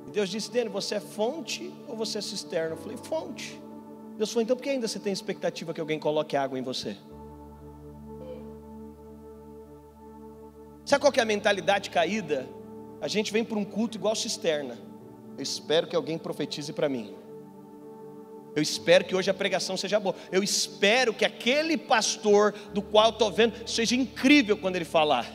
E Deus disse dele: Você é fonte ou você é cisterna? Eu falei: Fonte. Deus falou: Então por que ainda você tem expectativa que alguém coloque água em você? Sabe qual é a mentalidade caída? A gente vem para um culto igual cisterna. Eu espero que alguém profetize para mim. Eu espero que hoje a pregação seja boa. Eu espero que aquele pastor do qual estou vendo seja incrível quando ele falar.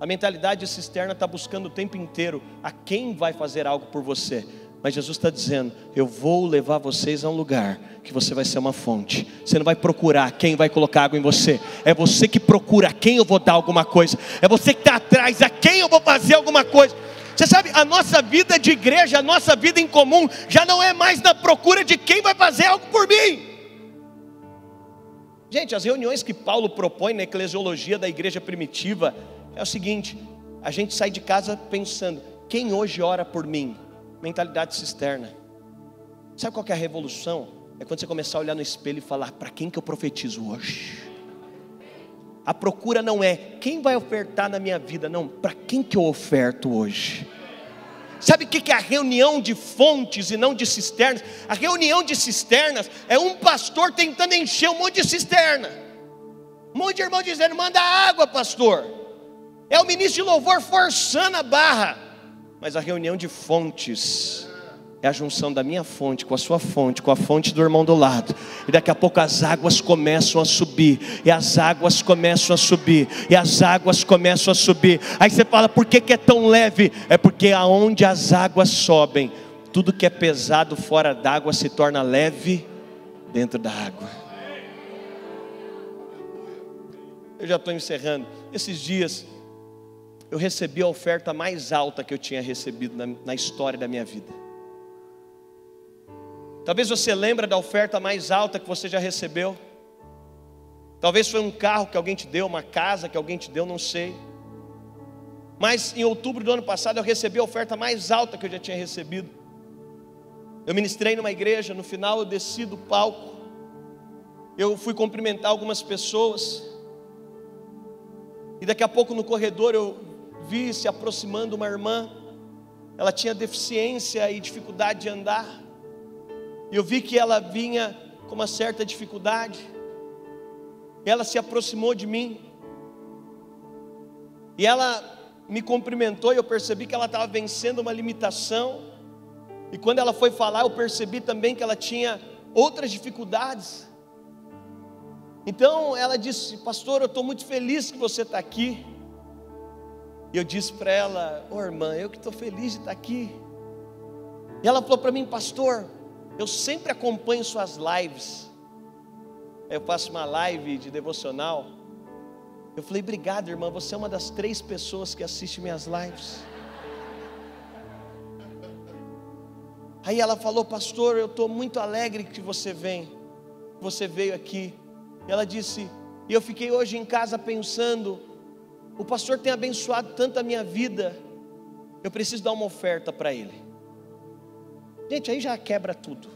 A mentalidade cisterna está buscando o tempo inteiro a quem vai fazer algo por você. Mas Jesus está dizendo: Eu vou levar vocês a um lugar que você vai ser uma fonte. Você não vai procurar quem vai colocar água em você. É você que procura a quem eu vou dar alguma coisa. É você que está atrás a quem eu vou fazer alguma coisa. Você sabe, a nossa vida de igreja, a nossa vida em comum, já não é mais na procura de quem vai fazer algo por mim. Gente, as reuniões que Paulo propõe na eclesiologia da igreja primitiva é o seguinte: a gente sai de casa pensando, quem hoje ora por mim? Mentalidade cisterna. Sabe qual é a revolução? É quando você começar a olhar no espelho e falar, para quem que eu profetizo hoje? A procura não é quem vai ofertar na minha vida, não, para quem que eu oferto hoje? Sabe o que é a reunião de fontes e não de cisternas? A reunião de cisternas é um pastor tentando encher um monte de cisterna. Um monte de irmão dizendo: manda água, pastor. É o ministro de louvor forçando a barra. Mas a reunião de fontes é a junção da minha fonte com a sua fonte, com a fonte do irmão do lado. E daqui a pouco as águas começam a subir, e as águas começam a subir, e as águas começam a subir. Aí você fala, por que, que é tão leve? É porque aonde as águas sobem, tudo que é pesado fora d'água se torna leve dentro da água. Eu já estou encerrando. Esses dias eu recebi a oferta mais alta que eu tinha recebido na, na história da minha vida. Talvez você lembre da oferta mais alta que você já recebeu. Talvez foi um carro que alguém te deu, uma casa que alguém te deu, não sei. Mas em outubro do ano passado eu recebi a oferta mais alta que eu já tinha recebido. Eu ministrei numa igreja, no final eu desci do palco. Eu fui cumprimentar algumas pessoas. E daqui a pouco no corredor eu vi se aproximando uma irmã. Ela tinha deficiência e dificuldade de andar. E eu vi que ela vinha com uma certa dificuldade. Ela se aproximou de mim. E ela me cumprimentou e eu percebi que ela estava vencendo uma limitação. E quando ela foi falar, eu percebi também que ela tinha outras dificuldades. Então ela disse, pastor, eu estou muito feliz que você está aqui. E eu disse para ela, ô oh, irmã, eu que estou feliz de estar aqui. E ela falou para mim, pastor, eu sempre acompanho suas lives. Eu faço uma live de devocional. Eu falei, obrigado, irmã, você é uma das três pessoas que assiste minhas lives. Aí ela falou, pastor, eu estou muito alegre que você vem, você veio aqui. E ela disse, e eu fiquei hoje em casa pensando, o pastor tem abençoado tanto a minha vida, eu preciso dar uma oferta para ele. Gente, aí já quebra tudo.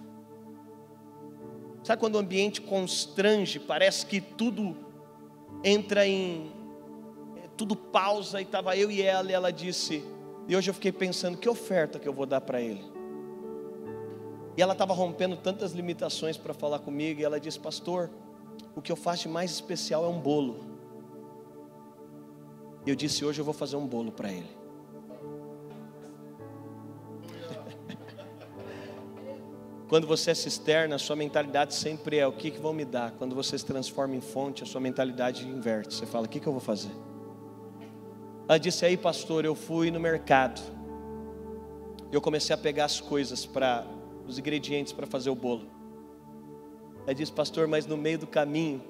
Sabe quando o ambiente constrange, parece que tudo entra em. Tudo pausa, e estava eu e ela, e ela disse. E hoje eu fiquei pensando: que oferta que eu vou dar para ele? E ela estava rompendo tantas limitações para falar comigo, e ela disse: Pastor, o que eu faço de mais especial é um bolo. E eu disse: Hoje eu vou fazer um bolo para ele. Quando você é cisterna, a sua mentalidade sempre é: o que, que vão me dar? Quando você se transforma em fonte, a sua mentalidade inverte. Você fala: o que, que eu vou fazer? Ela disse: aí, pastor, eu fui no mercado. Eu comecei a pegar as coisas para os ingredientes para fazer o bolo. Ela disse, pastor, mas no meio do caminho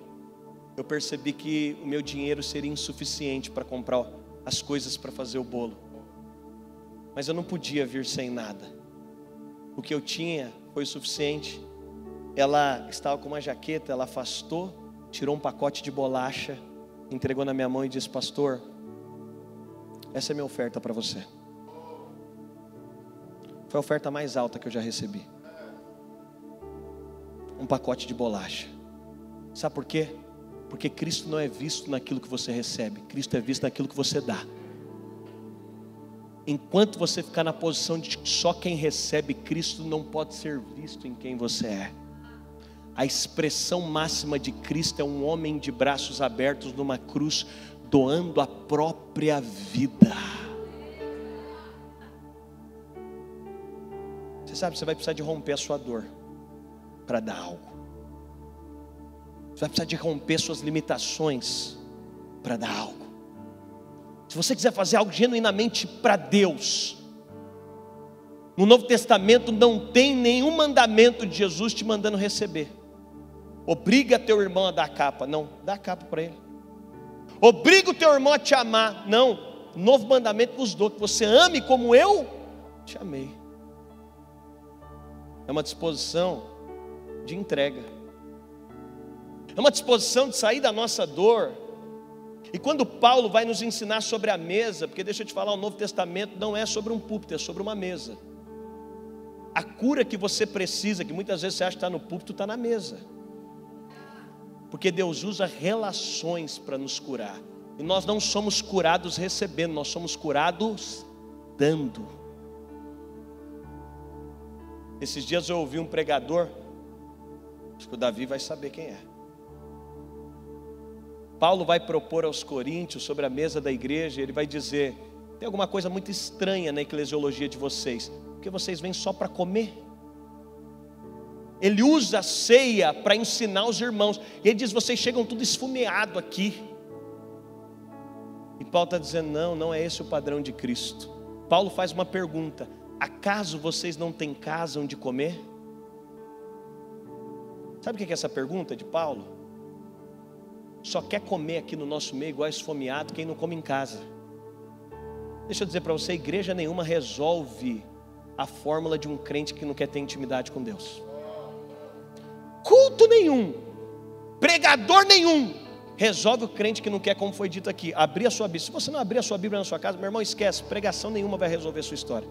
eu percebi que o meu dinheiro seria insuficiente para comprar as coisas para fazer o bolo. Mas eu não podia vir sem nada. O que eu tinha foi o suficiente. Ela estava com uma jaqueta, ela afastou, tirou um pacote de bolacha, entregou na minha mão e disse: Pastor, essa é minha oferta para você. Foi a oferta mais alta que eu já recebi. Um pacote de bolacha. Sabe por quê? Porque Cristo não é visto naquilo que você recebe, Cristo é visto naquilo que você dá. Enquanto você ficar na posição de que só quem recebe Cristo não pode ser visto em quem você é. A expressão máxima de Cristo é um homem de braços abertos numa cruz, doando a própria vida. Você sabe, você vai precisar de romper a sua dor para dar algo. Você vai precisar de romper suas limitações para dar algo. Se você quiser fazer algo genuinamente para Deus, no Novo Testamento não tem nenhum mandamento de Jesus te mandando receber. Obriga teu irmão a dar capa, não, dá capa para ele. Obriga o teu irmão a te amar, não. Novo mandamento vos dou que você ame como eu te amei é uma disposição de entrega, é uma disposição de sair da nossa dor. E quando Paulo vai nos ensinar sobre a mesa, porque deixa eu te falar, o Novo Testamento não é sobre um púlpito, é sobre uma mesa. A cura que você precisa, que muitas vezes você acha que está no púlpito, está na mesa. Porque Deus usa relações para nos curar. E nós não somos curados recebendo, nós somos curados dando. Esses dias eu ouvi um pregador, acho que o Davi vai saber quem é. Paulo vai propor aos coríntios sobre a mesa da igreja, ele vai dizer: tem alguma coisa muito estranha na eclesiologia de vocês, porque vocês vêm só para comer. Ele usa a ceia para ensinar os irmãos. E ele diz: vocês chegam tudo esfumeado aqui. E Paulo está dizendo: não, não é esse o padrão de Cristo. Paulo faz uma pergunta: Acaso vocês não têm casa onde comer? Sabe o que é essa pergunta de Paulo? Só quer comer aqui no nosso meio igual esfomeado quem não come em casa. Deixa eu dizer para você: igreja nenhuma resolve a fórmula de um crente que não quer ter intimidade com Deus. Culto nenhum, pregador nenhum, resolve o crente que não quer, como foi dito aqui, abrir a sua Bíblia. Se você não abrir a sua Bíblia na sua casa, meu irmão, esquece, pregação nenhuma vai resolver a sua história.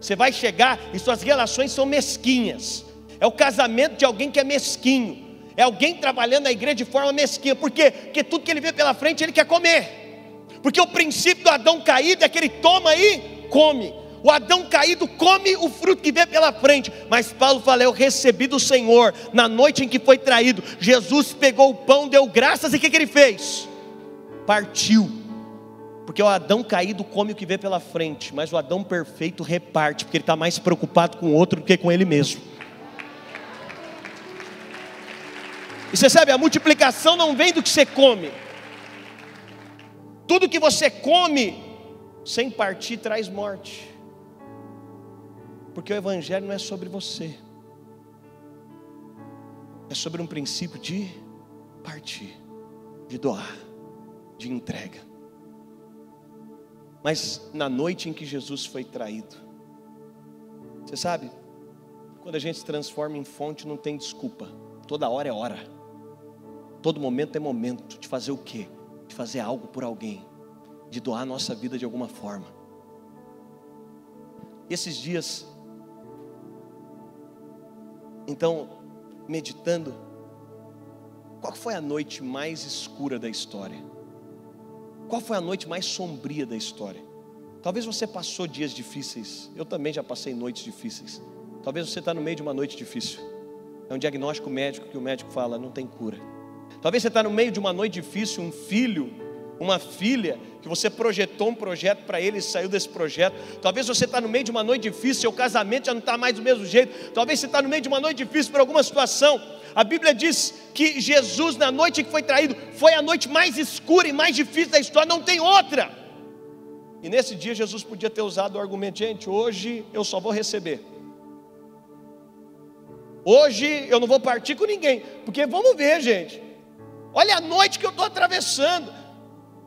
Você vai chegar e suas relações são mesquinhas. É o casamento de alguém que é mesquinho. É alguém trabalhando na igreja de forma mesquinha. Por quê? Porque tudo que ele vê pela frente ele quer comer. Porque o princípio do Adão caído é que ele toma e come. O Adão caído come o fruto que vê pela frente. Mas Paulo fala: Eu recebi do Senhor na noite em que foi traído. Jesus pegou o pão, deu graças e o que, que ele fez? Partiu porque o Adão caído come o que vê pela frente, mas o Adão perfeito reparte, porque ele está mais preocupado com o outro do que com ele mesmo. E você sabe, a multiplicação não vem do que você come. Tudo que você come sem partir traz morte. Porque o Evangelho não é sobre você, é sobre um princípio de partir, de doar, de entrega. Mas na noite em que Jesus foi traído, você sabe, quando a gente se transforma em fonte, não tem desculpa, toda hora é hora, todo momento é momento de fazer o quê? De fazer algo por alguém, de doar a nossa vida de alguma forma. Esses dias, então, meditando, qual foi a noite mais escura da história? Qual foi a noite mais sombria da história? Talvez você passou dias difíceis, eu também já passei noites difíceis. Talvez você está no meio de uma noite difícil. É um diagnóstico médico que o médico fala, não tem cura. Talvez você está no meio de uma noite difícil, um filho uma filha, que você projetou um projeto para ele e saiu desse projeto. Talvez você está no meio de uma noite difícil, seu casamento já não está mais do mesmo jeito. Talvez você está no meio de uma noite difícil por alguma situação. A Bíblia diz que Jesus, na noite que foi traído, foi a noite mais escura e mais difícil da história, não tem outra. E nesse dia Jesus podia ter usado o argumento, gente, hoje eu só vou receber. Hoje eu não vou partir com ninguém, porque vamos ver, gente. Olha a noite que eu estou atravessando.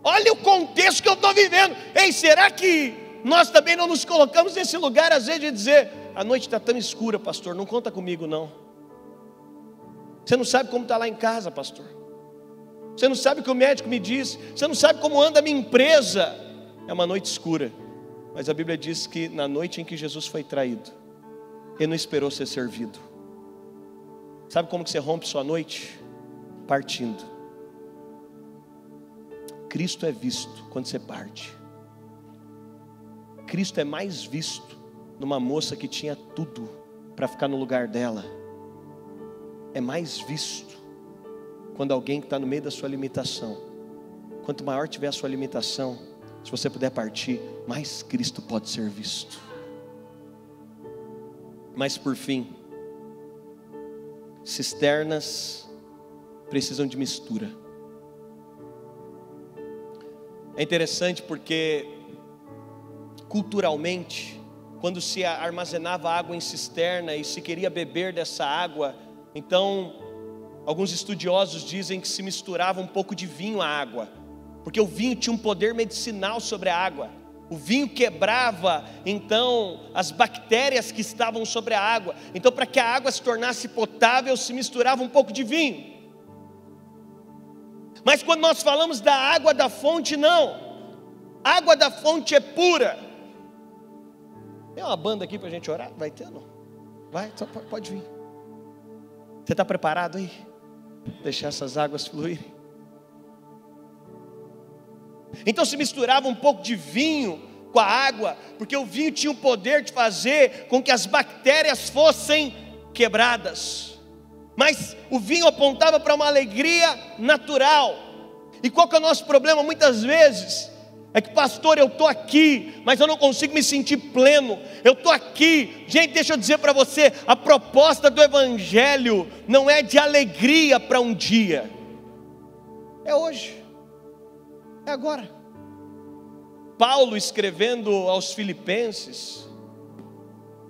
Olha o contexto que eu estou vivendo. Ei, será que nós também não nos colocamos nesse lugar, às vezes, de dizer: a noite está tão escura, pastor, não conta comigo, não. Você não sabe como está lá em casa, pastor. Você não sabe o que o médico me disse. Você não sabe como anda a minha empresa. É uma noite escura. Mas a Bíblia diz que na noite em que Jesus foi traído, ele não esperou ser servido. Sabe como que você rompe sua noite? Partindo. Cristo é visto quando você parte. Cristo é mais visto numa moça que tinha tudo para ficar no lugar dela. É mais visto quando alguém que está no meio da sua limitação. Quanto maior tiver a sua limitação, se você puder partir, mais Cristo pode ser visto. Mas por fim, cisternas precisam de mistura. É interessante porque, culturalmente, quando se armazenava água em cisterna e se queria beber dessa água, então, alguns estudiosos dizem que se misturava um pouco de vinho à água, porque o vinho tinha um poder medicinal sobre a água. O vinho quebrava então as bactérias que estavam sobre a água. Então, para que a água se tornasse potável, se misturava um pouco de vinho. Mas quando nós falamos da água da fonte, não. A água da fonte é pura. Tem uma banda aqui para a gente orar? Vai ter não? Vai, pode vir. Você está preparado aí? Deixar essas águas fluírem. Então se misturava um pouco de vinho com a água, porque o vinho tinha o poder de fazer com que as bactérias fossem quebradas mas o vinho apontava para uma alegria natural. E qual que é o nosso problema muitas vezes? É que, pastor, eu estou aqui, mas eu não consigo me sentir pleno. Eu estou aqui. Gente, deixa eu dizer para você: a proposta do Evangelho não é de alegria para um dia, é hoje, é agora. Paulo, escrevendo aos Filipenses,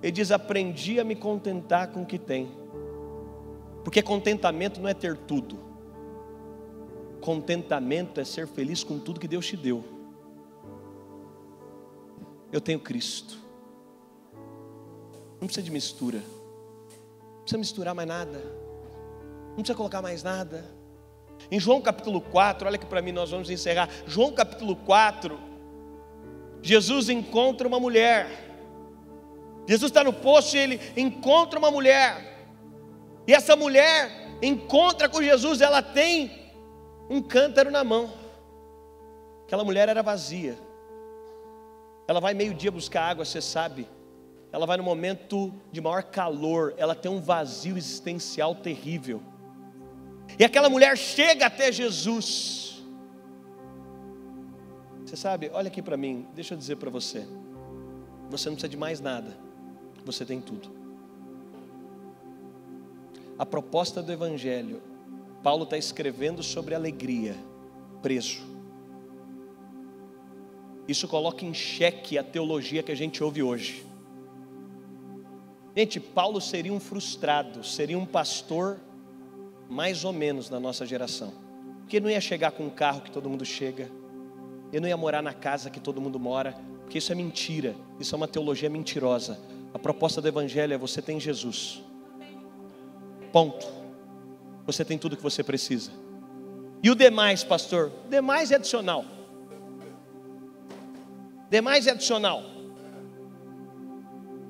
ele diz: Aprendi a me contentar com o que tem porque contentamento não é ter tudo. Contentamento é ser feliz com tudo que Deus te deu. Eu tenho Cristo. Não precisa de mistura. Não precisa misturar mais nada. Não precisa colocar mais nada. Em João capítulo 4, olha que para mim nós vamos encerrar. João capítulo 4, Jesus encontra uma mulher. Jesus está no poço e ele encontra uma mulher. E essa mulher encontra com Jesus, ela tem um cântaro na mão. Aquela mulher era vazia. Ela vai meio-dia buscar água, você sabe. Ela vai no momento de maior calor, ela tem um vazio existencial terrível. E aquela mulher chega até Jesus. Você sabe, olha aqui para mim, deixa eu dizer para você. Você não precisa de mais nada, você tem tudo. A proposta do Evangelho Paulo está escrevendo sobre alegria, preso. Isso coloca em xeque a teologia que a gente ouve hoje. Gente, Paulo seria um frustrado, seria um pastor mais ou menos na nossa geração. Porque não ia chegar com um carro que todo mundo chega, ele não ia morar na casa que todo mundo mora, porque isso é mentira, isso é uma teologia mentirosa. A proposta do Evangelho é: você tem Jesus. Ponto. Você tem tudo que você precisa. E o demais, pastor? Demais é adicional. Demais é adicional.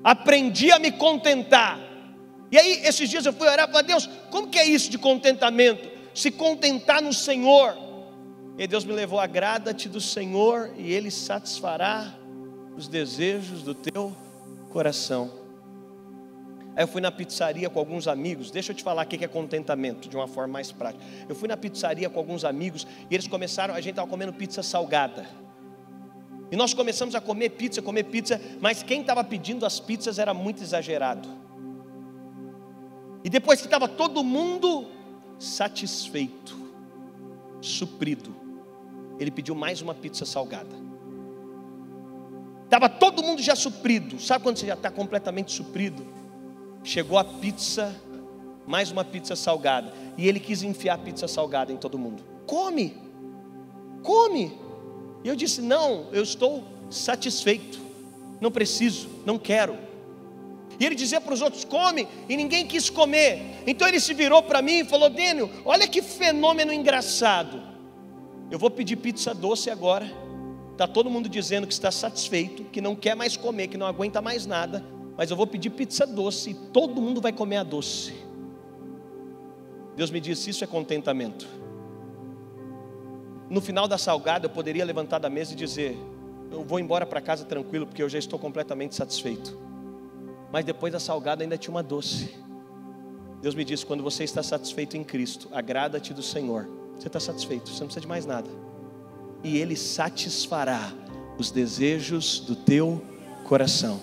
Aprendi a me contentar. E aí, esses dias eu fui orar para Deus, como que é isso de contentamento? Se contentar no Senhor. E Deus me levou, agrada-te do Senhor, e Ele satisfará os desejos do teu coração. Aí eu fui na pizzaria com alguns amigos. Deixa eu te falar o que é contentamento, de uma forma mais prática. Eu fui na pizzaria com alguns amigos e eles começaram, a gente estava comendo pizza salgada. E nós começamos a comer pizza, comer pizza, mas quem estava pedindo as pizzas era muito exagerado. E depois que estava todo mundo satisfeito, suprido, ele pediu mais uma pizza salgada. Estava todo mundo já suprido. Sabe quando você já está completamente suprido? Chegou a pizza, mais uma pizza salgada. E ele quis enfiar a pizza salgada em todo mundo. Come, come. E eu disse: Não, eu estou satisfeito, não preciso, não quero. E ele dizia para os outros: Come, e ninguém quis comer. Então ele se virou para mim e falou: Dênio, olha que fenômeno engraçado. Eu vou pedir pizza doce agora. Está todo mundo dizendo que está satisfeito, que não quer mais comer, que não aguenta mais nada. Mas eu vou pedir pizza doce e todo mundo vai comer a doce. Deus me disse: Isso é contentamento no final da salgada eu poderia levantar da mesa e dizer: Eu vou embora para casa tranquilo, porque eu já estou completamente satisfeito. Mas depois da salgada ainda tinha uma doce. Deus me disse: Quando você está satisfeito em Cristo, agrada-te do Senhor. Você está satisfeito, você não precisa de mais nada. E Ele satisfará os desejos do teu coração.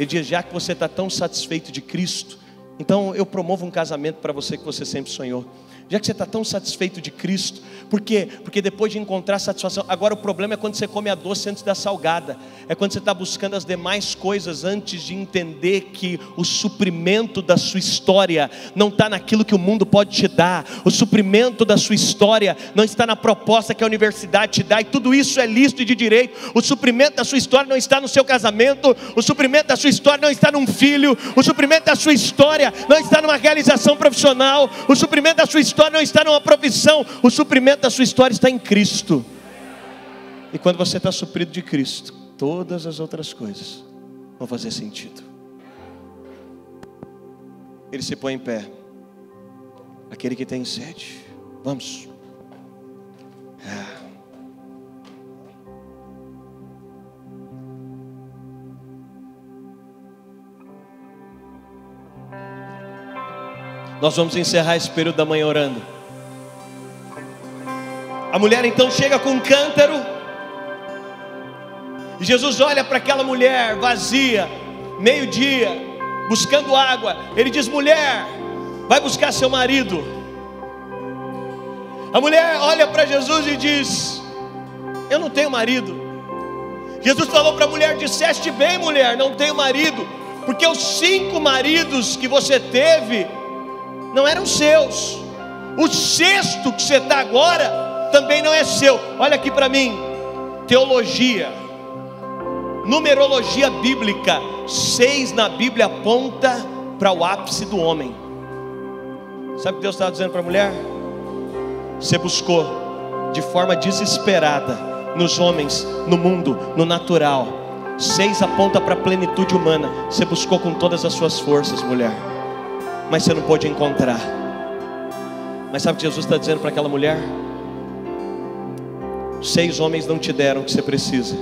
Ele diz: Já que você está tão satisfeito de Cristo, então eu promovo um casamento para você que você sempre sonhou já que você está tão satisfeito de Cristo, por quê? Porque depois de encontrar satisfação, agora o problema é quando você come a doce antes da salgada, é quando você está buscando as demais coisas antes de entender que o suprimento da sua história não está naquilo que o mundo pode te dar, o suprimento da sua história não está na proposta que a universidade te dá, e tudo isso é lícito e de direito, o suprimento da sua história não está no seu casamento, o suprimento da sua história não está num filho, o suprimento da sua história não está numa realização profissional, o suprimento da sua história história não está numa profissão, o suprimento da sua história está em Cristo. E quando você está suprido de Cristo, todas as outras coisas vão fazer sentido. Ele se põe em pé. Aquele que tem sede. Vamos. Nós vamos encerrar esse período da manhã orando. A mulher então chega com um cântaro. E Jesus olha para aquela mulher vazia, meio-dia, buscando água. Ele diz: Mulher, vai buscar seu marido. A mulher olha para Jesus e diz: Eu não tenho marido. Jesus falou para a mulher: Disseste bem, mulher, não tenho marido, porque os cinco maridos que você teve não eram seus. O sexto que você está agora também não é seu. Olha aqui para mim, teologia, numerologia bíblica. Seis na Bíblia aponta para o ápice do homem. Sabe o que Deus estava dizendo para a mulher? Você buscou de forma desesperada nos homens, no mundo, no natural. Seis aponta para a plenitude humana. Você buscou com todas as suas forças, mulher mas você não pôde encontrar. Mas sabe o que Jesus está dizendo para aquela mulher? Seis homens não te deram o que você precisa,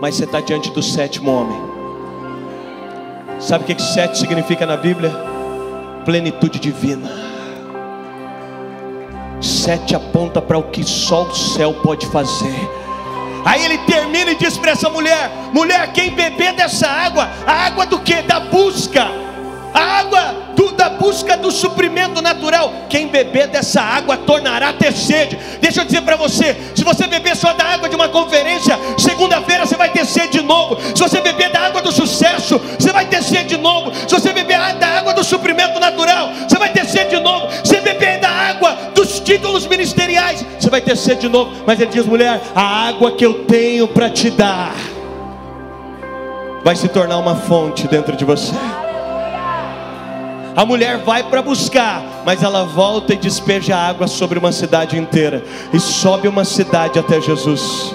mas você está diante do sétimo homem. Sabe o que, que sete significa na Bíblia? Plenitude divina. Sete aponta para o que só o céu pode fazer. Aí ele termina e diz para essa mulher: mulher, quem beber dessa água, a água do que? Da busca a água do, da busca do suprimento natural. Quem beber dessa água tornará ter sede. Deixa eu dizer para você: se você beber só da água de uma conferência, segunda-feira você vai ter sede de novo. Se você beber da água do sucesso, você vai ter sede de novo. Se você beber da água do suprimento natural, você vai ter sede de novo. Se beber da água dos títulos ministeriais, você vai ter sede de novo. Mas ele diz, mulher, a água que eu tenho para te dar vai se tornar uma fonte dentro de você. A mulher vai para buscar, mas ela volta e despeja água sobre uma cidade inteira e sobe uma cidade até Jesus.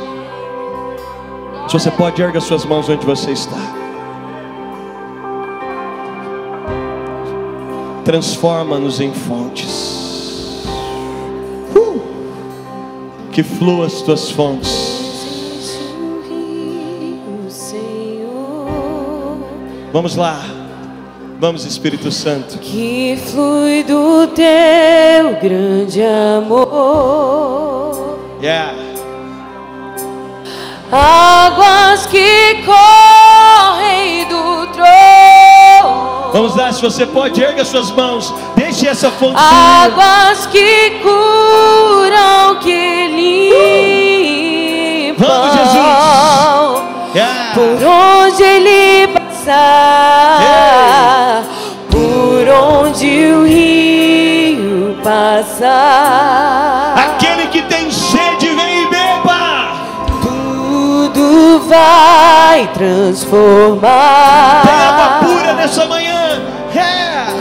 Se você pode, erga suas mãos onde você está. Transforma-nos em fontes. Uh! Que flua as tuas fontes. Vamos lá. Vamos, Espírito Santo. Que flui do teu grande amor. Yeah. Águas que correm do trono. Vamos lá, se você pode, erga suas mãos. Deixe essa fonte. Águas que curam, que limpam. Vamos, Jesus. Yeah. Por onde ele passar, passar, Aquele que tem sede, vem e beba. tudo vai transformar. Tem água pura nessa manhã. Yeah.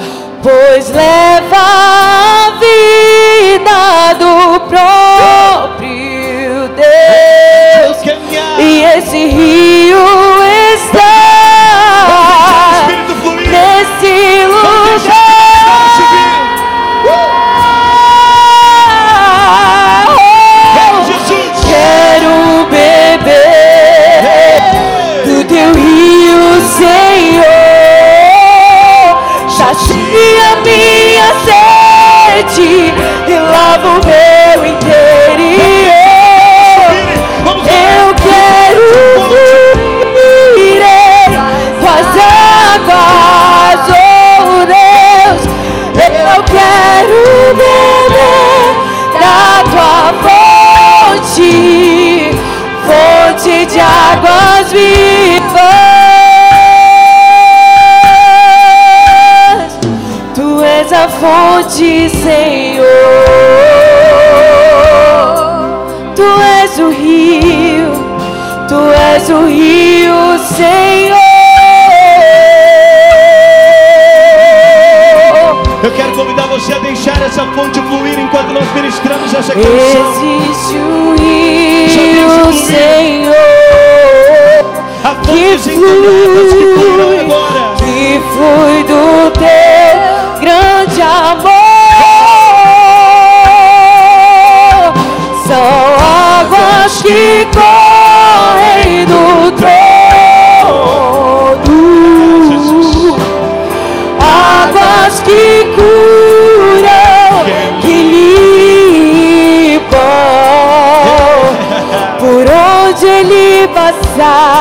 Pois leva a vida do próprio Deus. E esse beber da tua fonte, fonte de águas vivas. Tu és a fonte, Senhor. Tu és o rio, tu és o rio, Senhor. Eu quero convidar deixar essa fonte fluir enquanto nós ministramos essa canção. Existe um rio. Senhor, que flui, agora. que flui do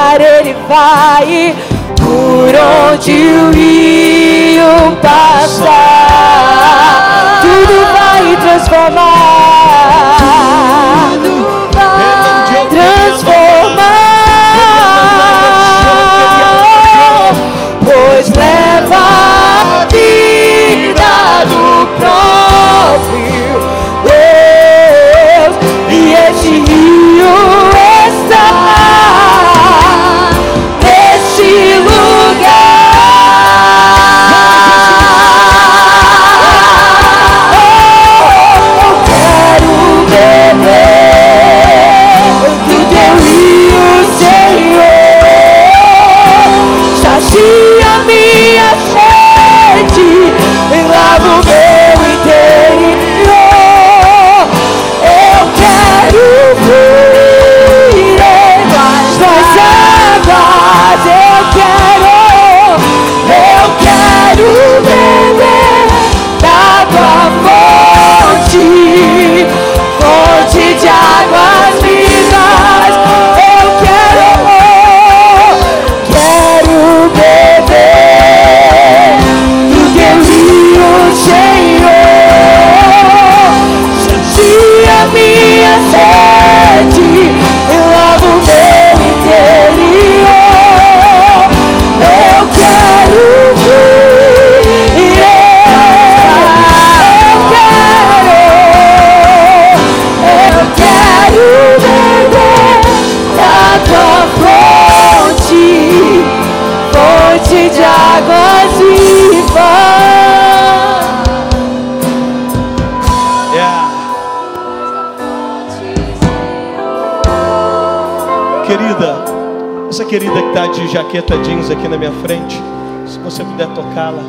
passar, ele vai. Por onde o rio passar, tudo vai transformar. E querida que está de jaqueta jeans aqui na minha frente, se você puder tocá-la.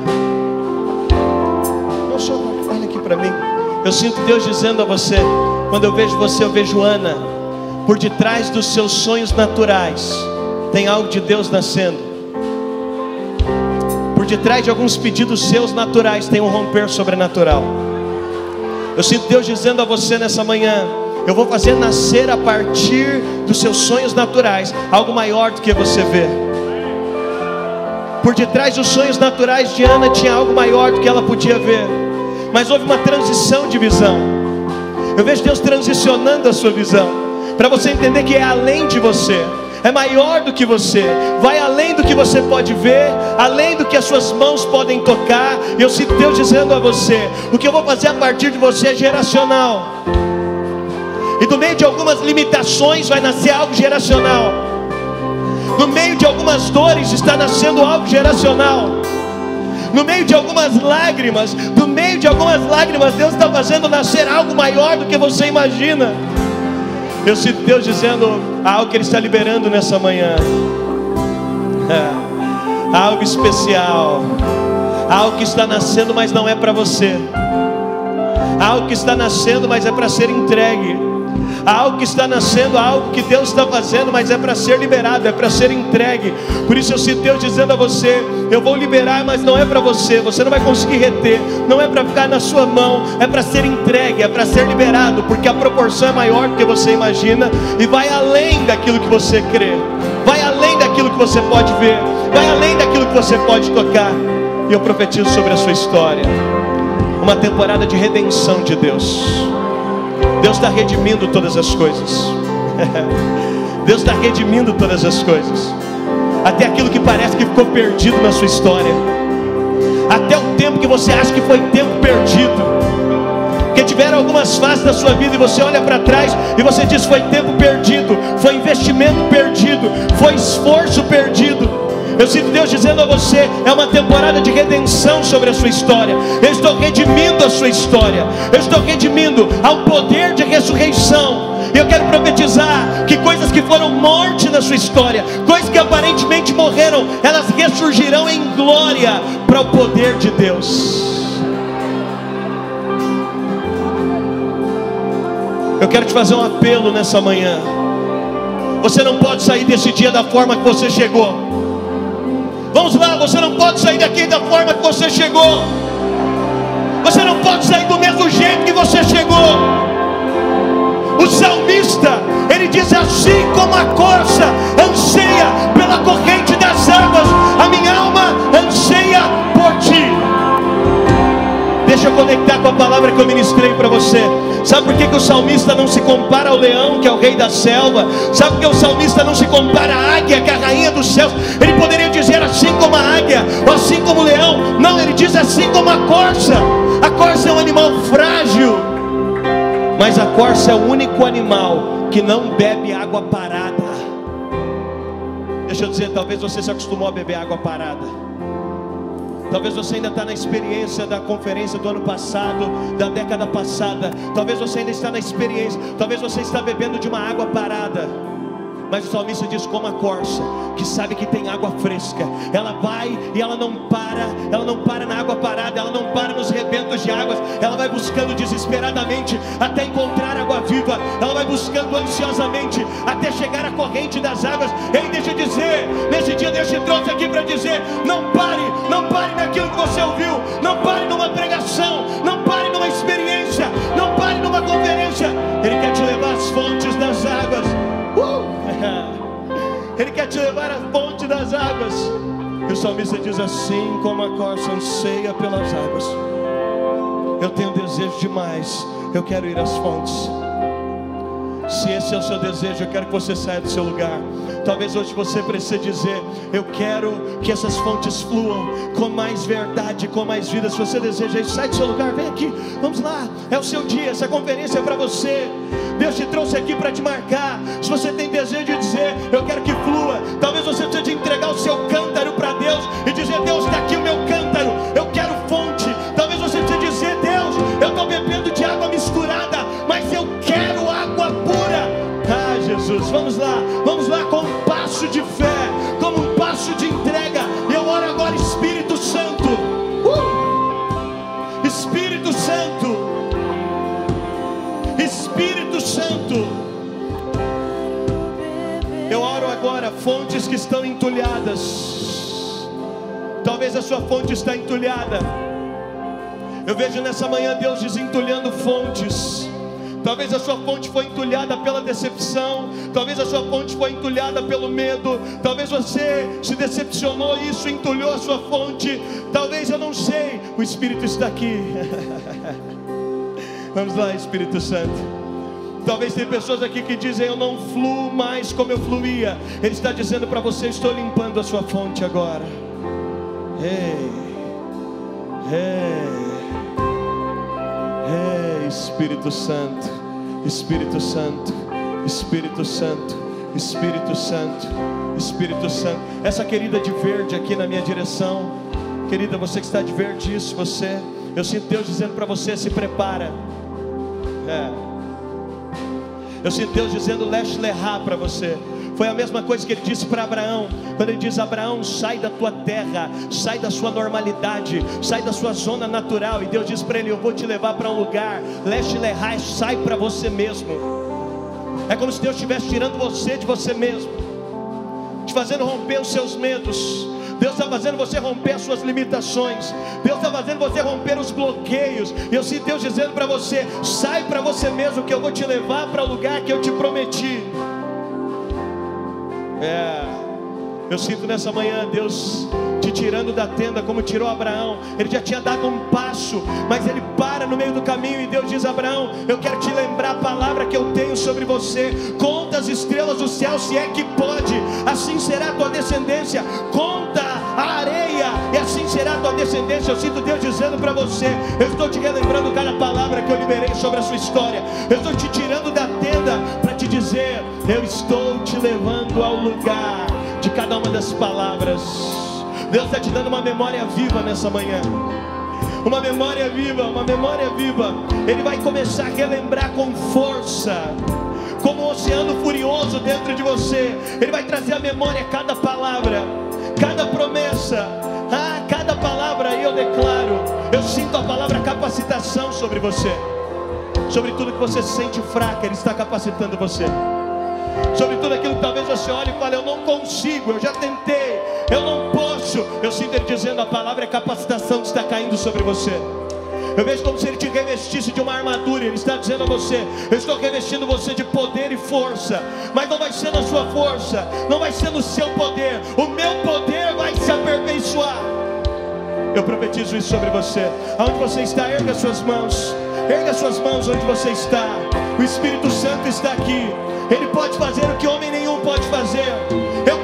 Olha aqui para mim. Eu sinto Deus dizendo a você, quando eu vejo você, eu vejo Ana, por detrás dos seus sonhos naturais, tem algo de Deus nascendo. Por detrás de alguns pedidos seus naturais, tem um romper sobrenatural. Eu sinto Deus dizendo a você nessa manhã: eu vou fazer nascer a partir dos seus sonhos naturais algo maior do que você vê. Por detrás dos sonhos naturais de Ana tinha algo maior do que ela podia ver. Mas houve uma transição de visão. Eu vejo Deus transicionando a sua visão, para você entender que é além de você é maior do que você, vai além do que você pode ver, além do que as suas mãos podem tocar. Eu sinto Deus dizendo a você: o que eu vou fazer a partir de você é geracional. Do meio de algumas limitações vai nascer algo geracional. No meio de algumas dores está nascendo algo geracional. No meio de algumas lágrimas, no meio de algumas lágrimas, Deus está fazendo nascer algo maior do que você imagina. Eu sinto Deus dizendo algo que Ele está liberando nessa manhã. [laughs] É, algo especial. Algo que está nascendo, mas não é para você. Algo que está nascendo, mas é para ser entregue algo que está nascendo, algo que Deus está fazendo, mas é para ser liberado, é para ser entregue. Por isso eu sinto Deus dizendo a você: eu vou liberar, mas não é para você, você não vai conseguir reter, não é para ficar na sua mão, é para ser entregue, é para ser liberado, porque a proporção é maior do que você imagina e vai além daquilo que você crê, vai além daquilo que você pode ver, vai além daquilo que você pode tocar. E eu profetizo sobre a sua história uma temporada de redenção de Deus Deus está redimindo todas as coisas. [laughs] Deus está redimindo todas as coisas. Até aquilo que parece que ficou perdido na sua história. Até o tempo que você acha que foi tempo perdido. Porque tiveram algumas fases da sua vida e você olha para trás e você diz: foi tempo perdido, foi investimento perdido, foi esforço perdido. Eu sinto Deus dizendo a você: é uma temporada de redenção sobre a sua história. Eu estou redimindo a sua história. Eu estou redimindo ao poder de ressurreição. Eu quero profetizar que coisas que foram morte na sua história, coisas que aparentemente morreram, elas ressurgirão em glória para o poder de Deus. Eu quero te fazer um apelo nessa manhã. Você não pode sair desse dia da forma que você chegou. Vamos lá, você não pode sair daqui da forma que você chegou. Você não pode sair do mesmo jeito que você chegou. O salmista, ele diz assim como a corça anseia pela corrente das águas, a minha alma anseia por ti. Deixa eu conectar com a palavra que eu ministrei para você. Sabe por que, que o salmista não se compara ao leão, que é o rei da selva? Sabe por que o salmista não se compara à águia, que é a rainha dos céus? Ele poderia dizer assim como a águia, ou assim como o leão. Não, ele diz assim como a corça. A corça é um animal frágil, mas a corça é o único animal que não bebe água parada. Deixa eu dizer, talvez você se acostumou a beber água parada. Talvez você ainda está na experiência da conferência do ano passado, da década passada. Talvez você ainda está na experiência. Talvez você está bebendo de uma água parada. Mas o salmista diz como a corça, que sabe que tem água fresca. Ela vai e ela não para, ela não para na água parada, ela não para nos rebentos de águas. Ela vai buscando desesperadamente até encontrar água viva. Ela vai buscando ansiosamente até chegar à corrente das águas. Ei, deixa eu dizer, nesse dia Deus te trouxe aqui para dizer: não pare, não pare naquilo que você ouviu, não pare numa pregação, não pare numa experiência, não pare numa conferência. Ele quer te levar às fontes. [laughs] Ele quer te levar à fonte das águas. E o salmista diz assim: como a corça anseia pelas águas, eu tenho desejo demais, eu quero ir às fontes. Se esse é o seu desejo, eu quero que você saia do seu lugar. Talvez hoje você precise dizer: Eu quero que essas fontes fluam com mais verdade, com mais vida. Se você deseja isso, sai do seu lugar, vem aqui, vamos lá. É o seu dia, essa conferência é para você. Deus te trouxe aqui para te marcar. Se você tem desejo de dizer: Eu quero que flua, talvez você precise entregar o seu cântaro para Deus e dizer: Deus, está aqui o meu cântaro, eu quero fonte. Fontes que estão entulhadas. Talvez a sua fonte está entulhada. Eu vejo nessa manhã Deus desentulhando fontes. Talvez a sua fonte foi entulhada pela decepção, talvez a sua fonte foi entulhada pelo medo, talvez você se decepcionou e isso entulhou a sua fonte. Talvez eu não sei, o Espírito está aqui. [laughs] Vamos lá, Espírito Santo. Talvez tem pessoas aqui que dizem eu não fluo mais como eu fluía. Ele está dizendo para você: estou limpando a sua fonte agora. Ei, ei. É, Espírito Santo, Espírito Santo, Espírito Santo, Espírito Santo, Espírito Santo. Essa querida de verde aqui na minha direção, querida, você que está de verde, isso, você, eu sinto Deus dizendo para você: se prepara. É. Eu sinto Deus dizendo Lesh Lehá para você. Foi a mesma coisa que ele disse para Abraão, quando ele diz: Abraão, sai da tua terra, sai da sua normalidade, sai da sua zona natural. E Deus diz para ele: Eu vou te levar para um lugar, leste lehai, sai para você mesmo. É como se Deus estivesse tirando você de você mesmo, te fazendo romper os seus medos. Deus está fazendo você romper as suas limitações. Deus está fazendo você romper os bloqueios. E eu sinto Deus dizendo para você: sai para você mesmo, que eu vou te levar para o lugar que eu te prometi. É. Eu sinto nessa manhã Deus te tirando da tenda como tirou Abraão. Ele já tinha dado um passo, mas ele para no meio do caminho e Deus diz: Abraão, eu quero te lembrar a palavra que eu tenho sobre você. Conta as estrelas do céu, se é que pode. Assim será a tua descendência. Conta a areia e assim será a tua descendência. Eu sinto Deus dizendo para você: Eu estou te relembrando cada palavra que eu liberei sobre a sua história. Eu estou te tirando da tenda para te dizer: Eu estou te levando ao lugar de cada uma das palavras. Deus está te dando uma memória viva nessa manhã. Uma memória viva, uma memória viva. Ele vai começar a relembrar com força, como um oceano furioso dentro de você. Ele vai trazer à memória cada palavra, cada promessa, ah, cada palavra. Eu declaro, eu sinto a palavra capacitação sobre você, sobre tudo que você sente fraca. Ele está capacitando você sobre tudo aquilo que talvez você olhe e fale: Eu não consigo, eu já tentei, eu não posso. Eu sinto Ele dizendo: A palavra é capacitação está caindo sobre você. Eu vejo como se Ele te revestisse de uma armadura. Ele está dizendo a você: Eu estou revestindo você de poder e força. Mas não vai ser na sua força, não vai ser no seu poder. O meu poder vai se aperfeiçoar. Eu profetizo isso sobre você. Aonde você está, erga suas mãos. Erga suas mãos onde você está. O Espírito Santo está aqui. Ele pode fazer o que homem nenhum pode fazer. Eu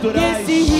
do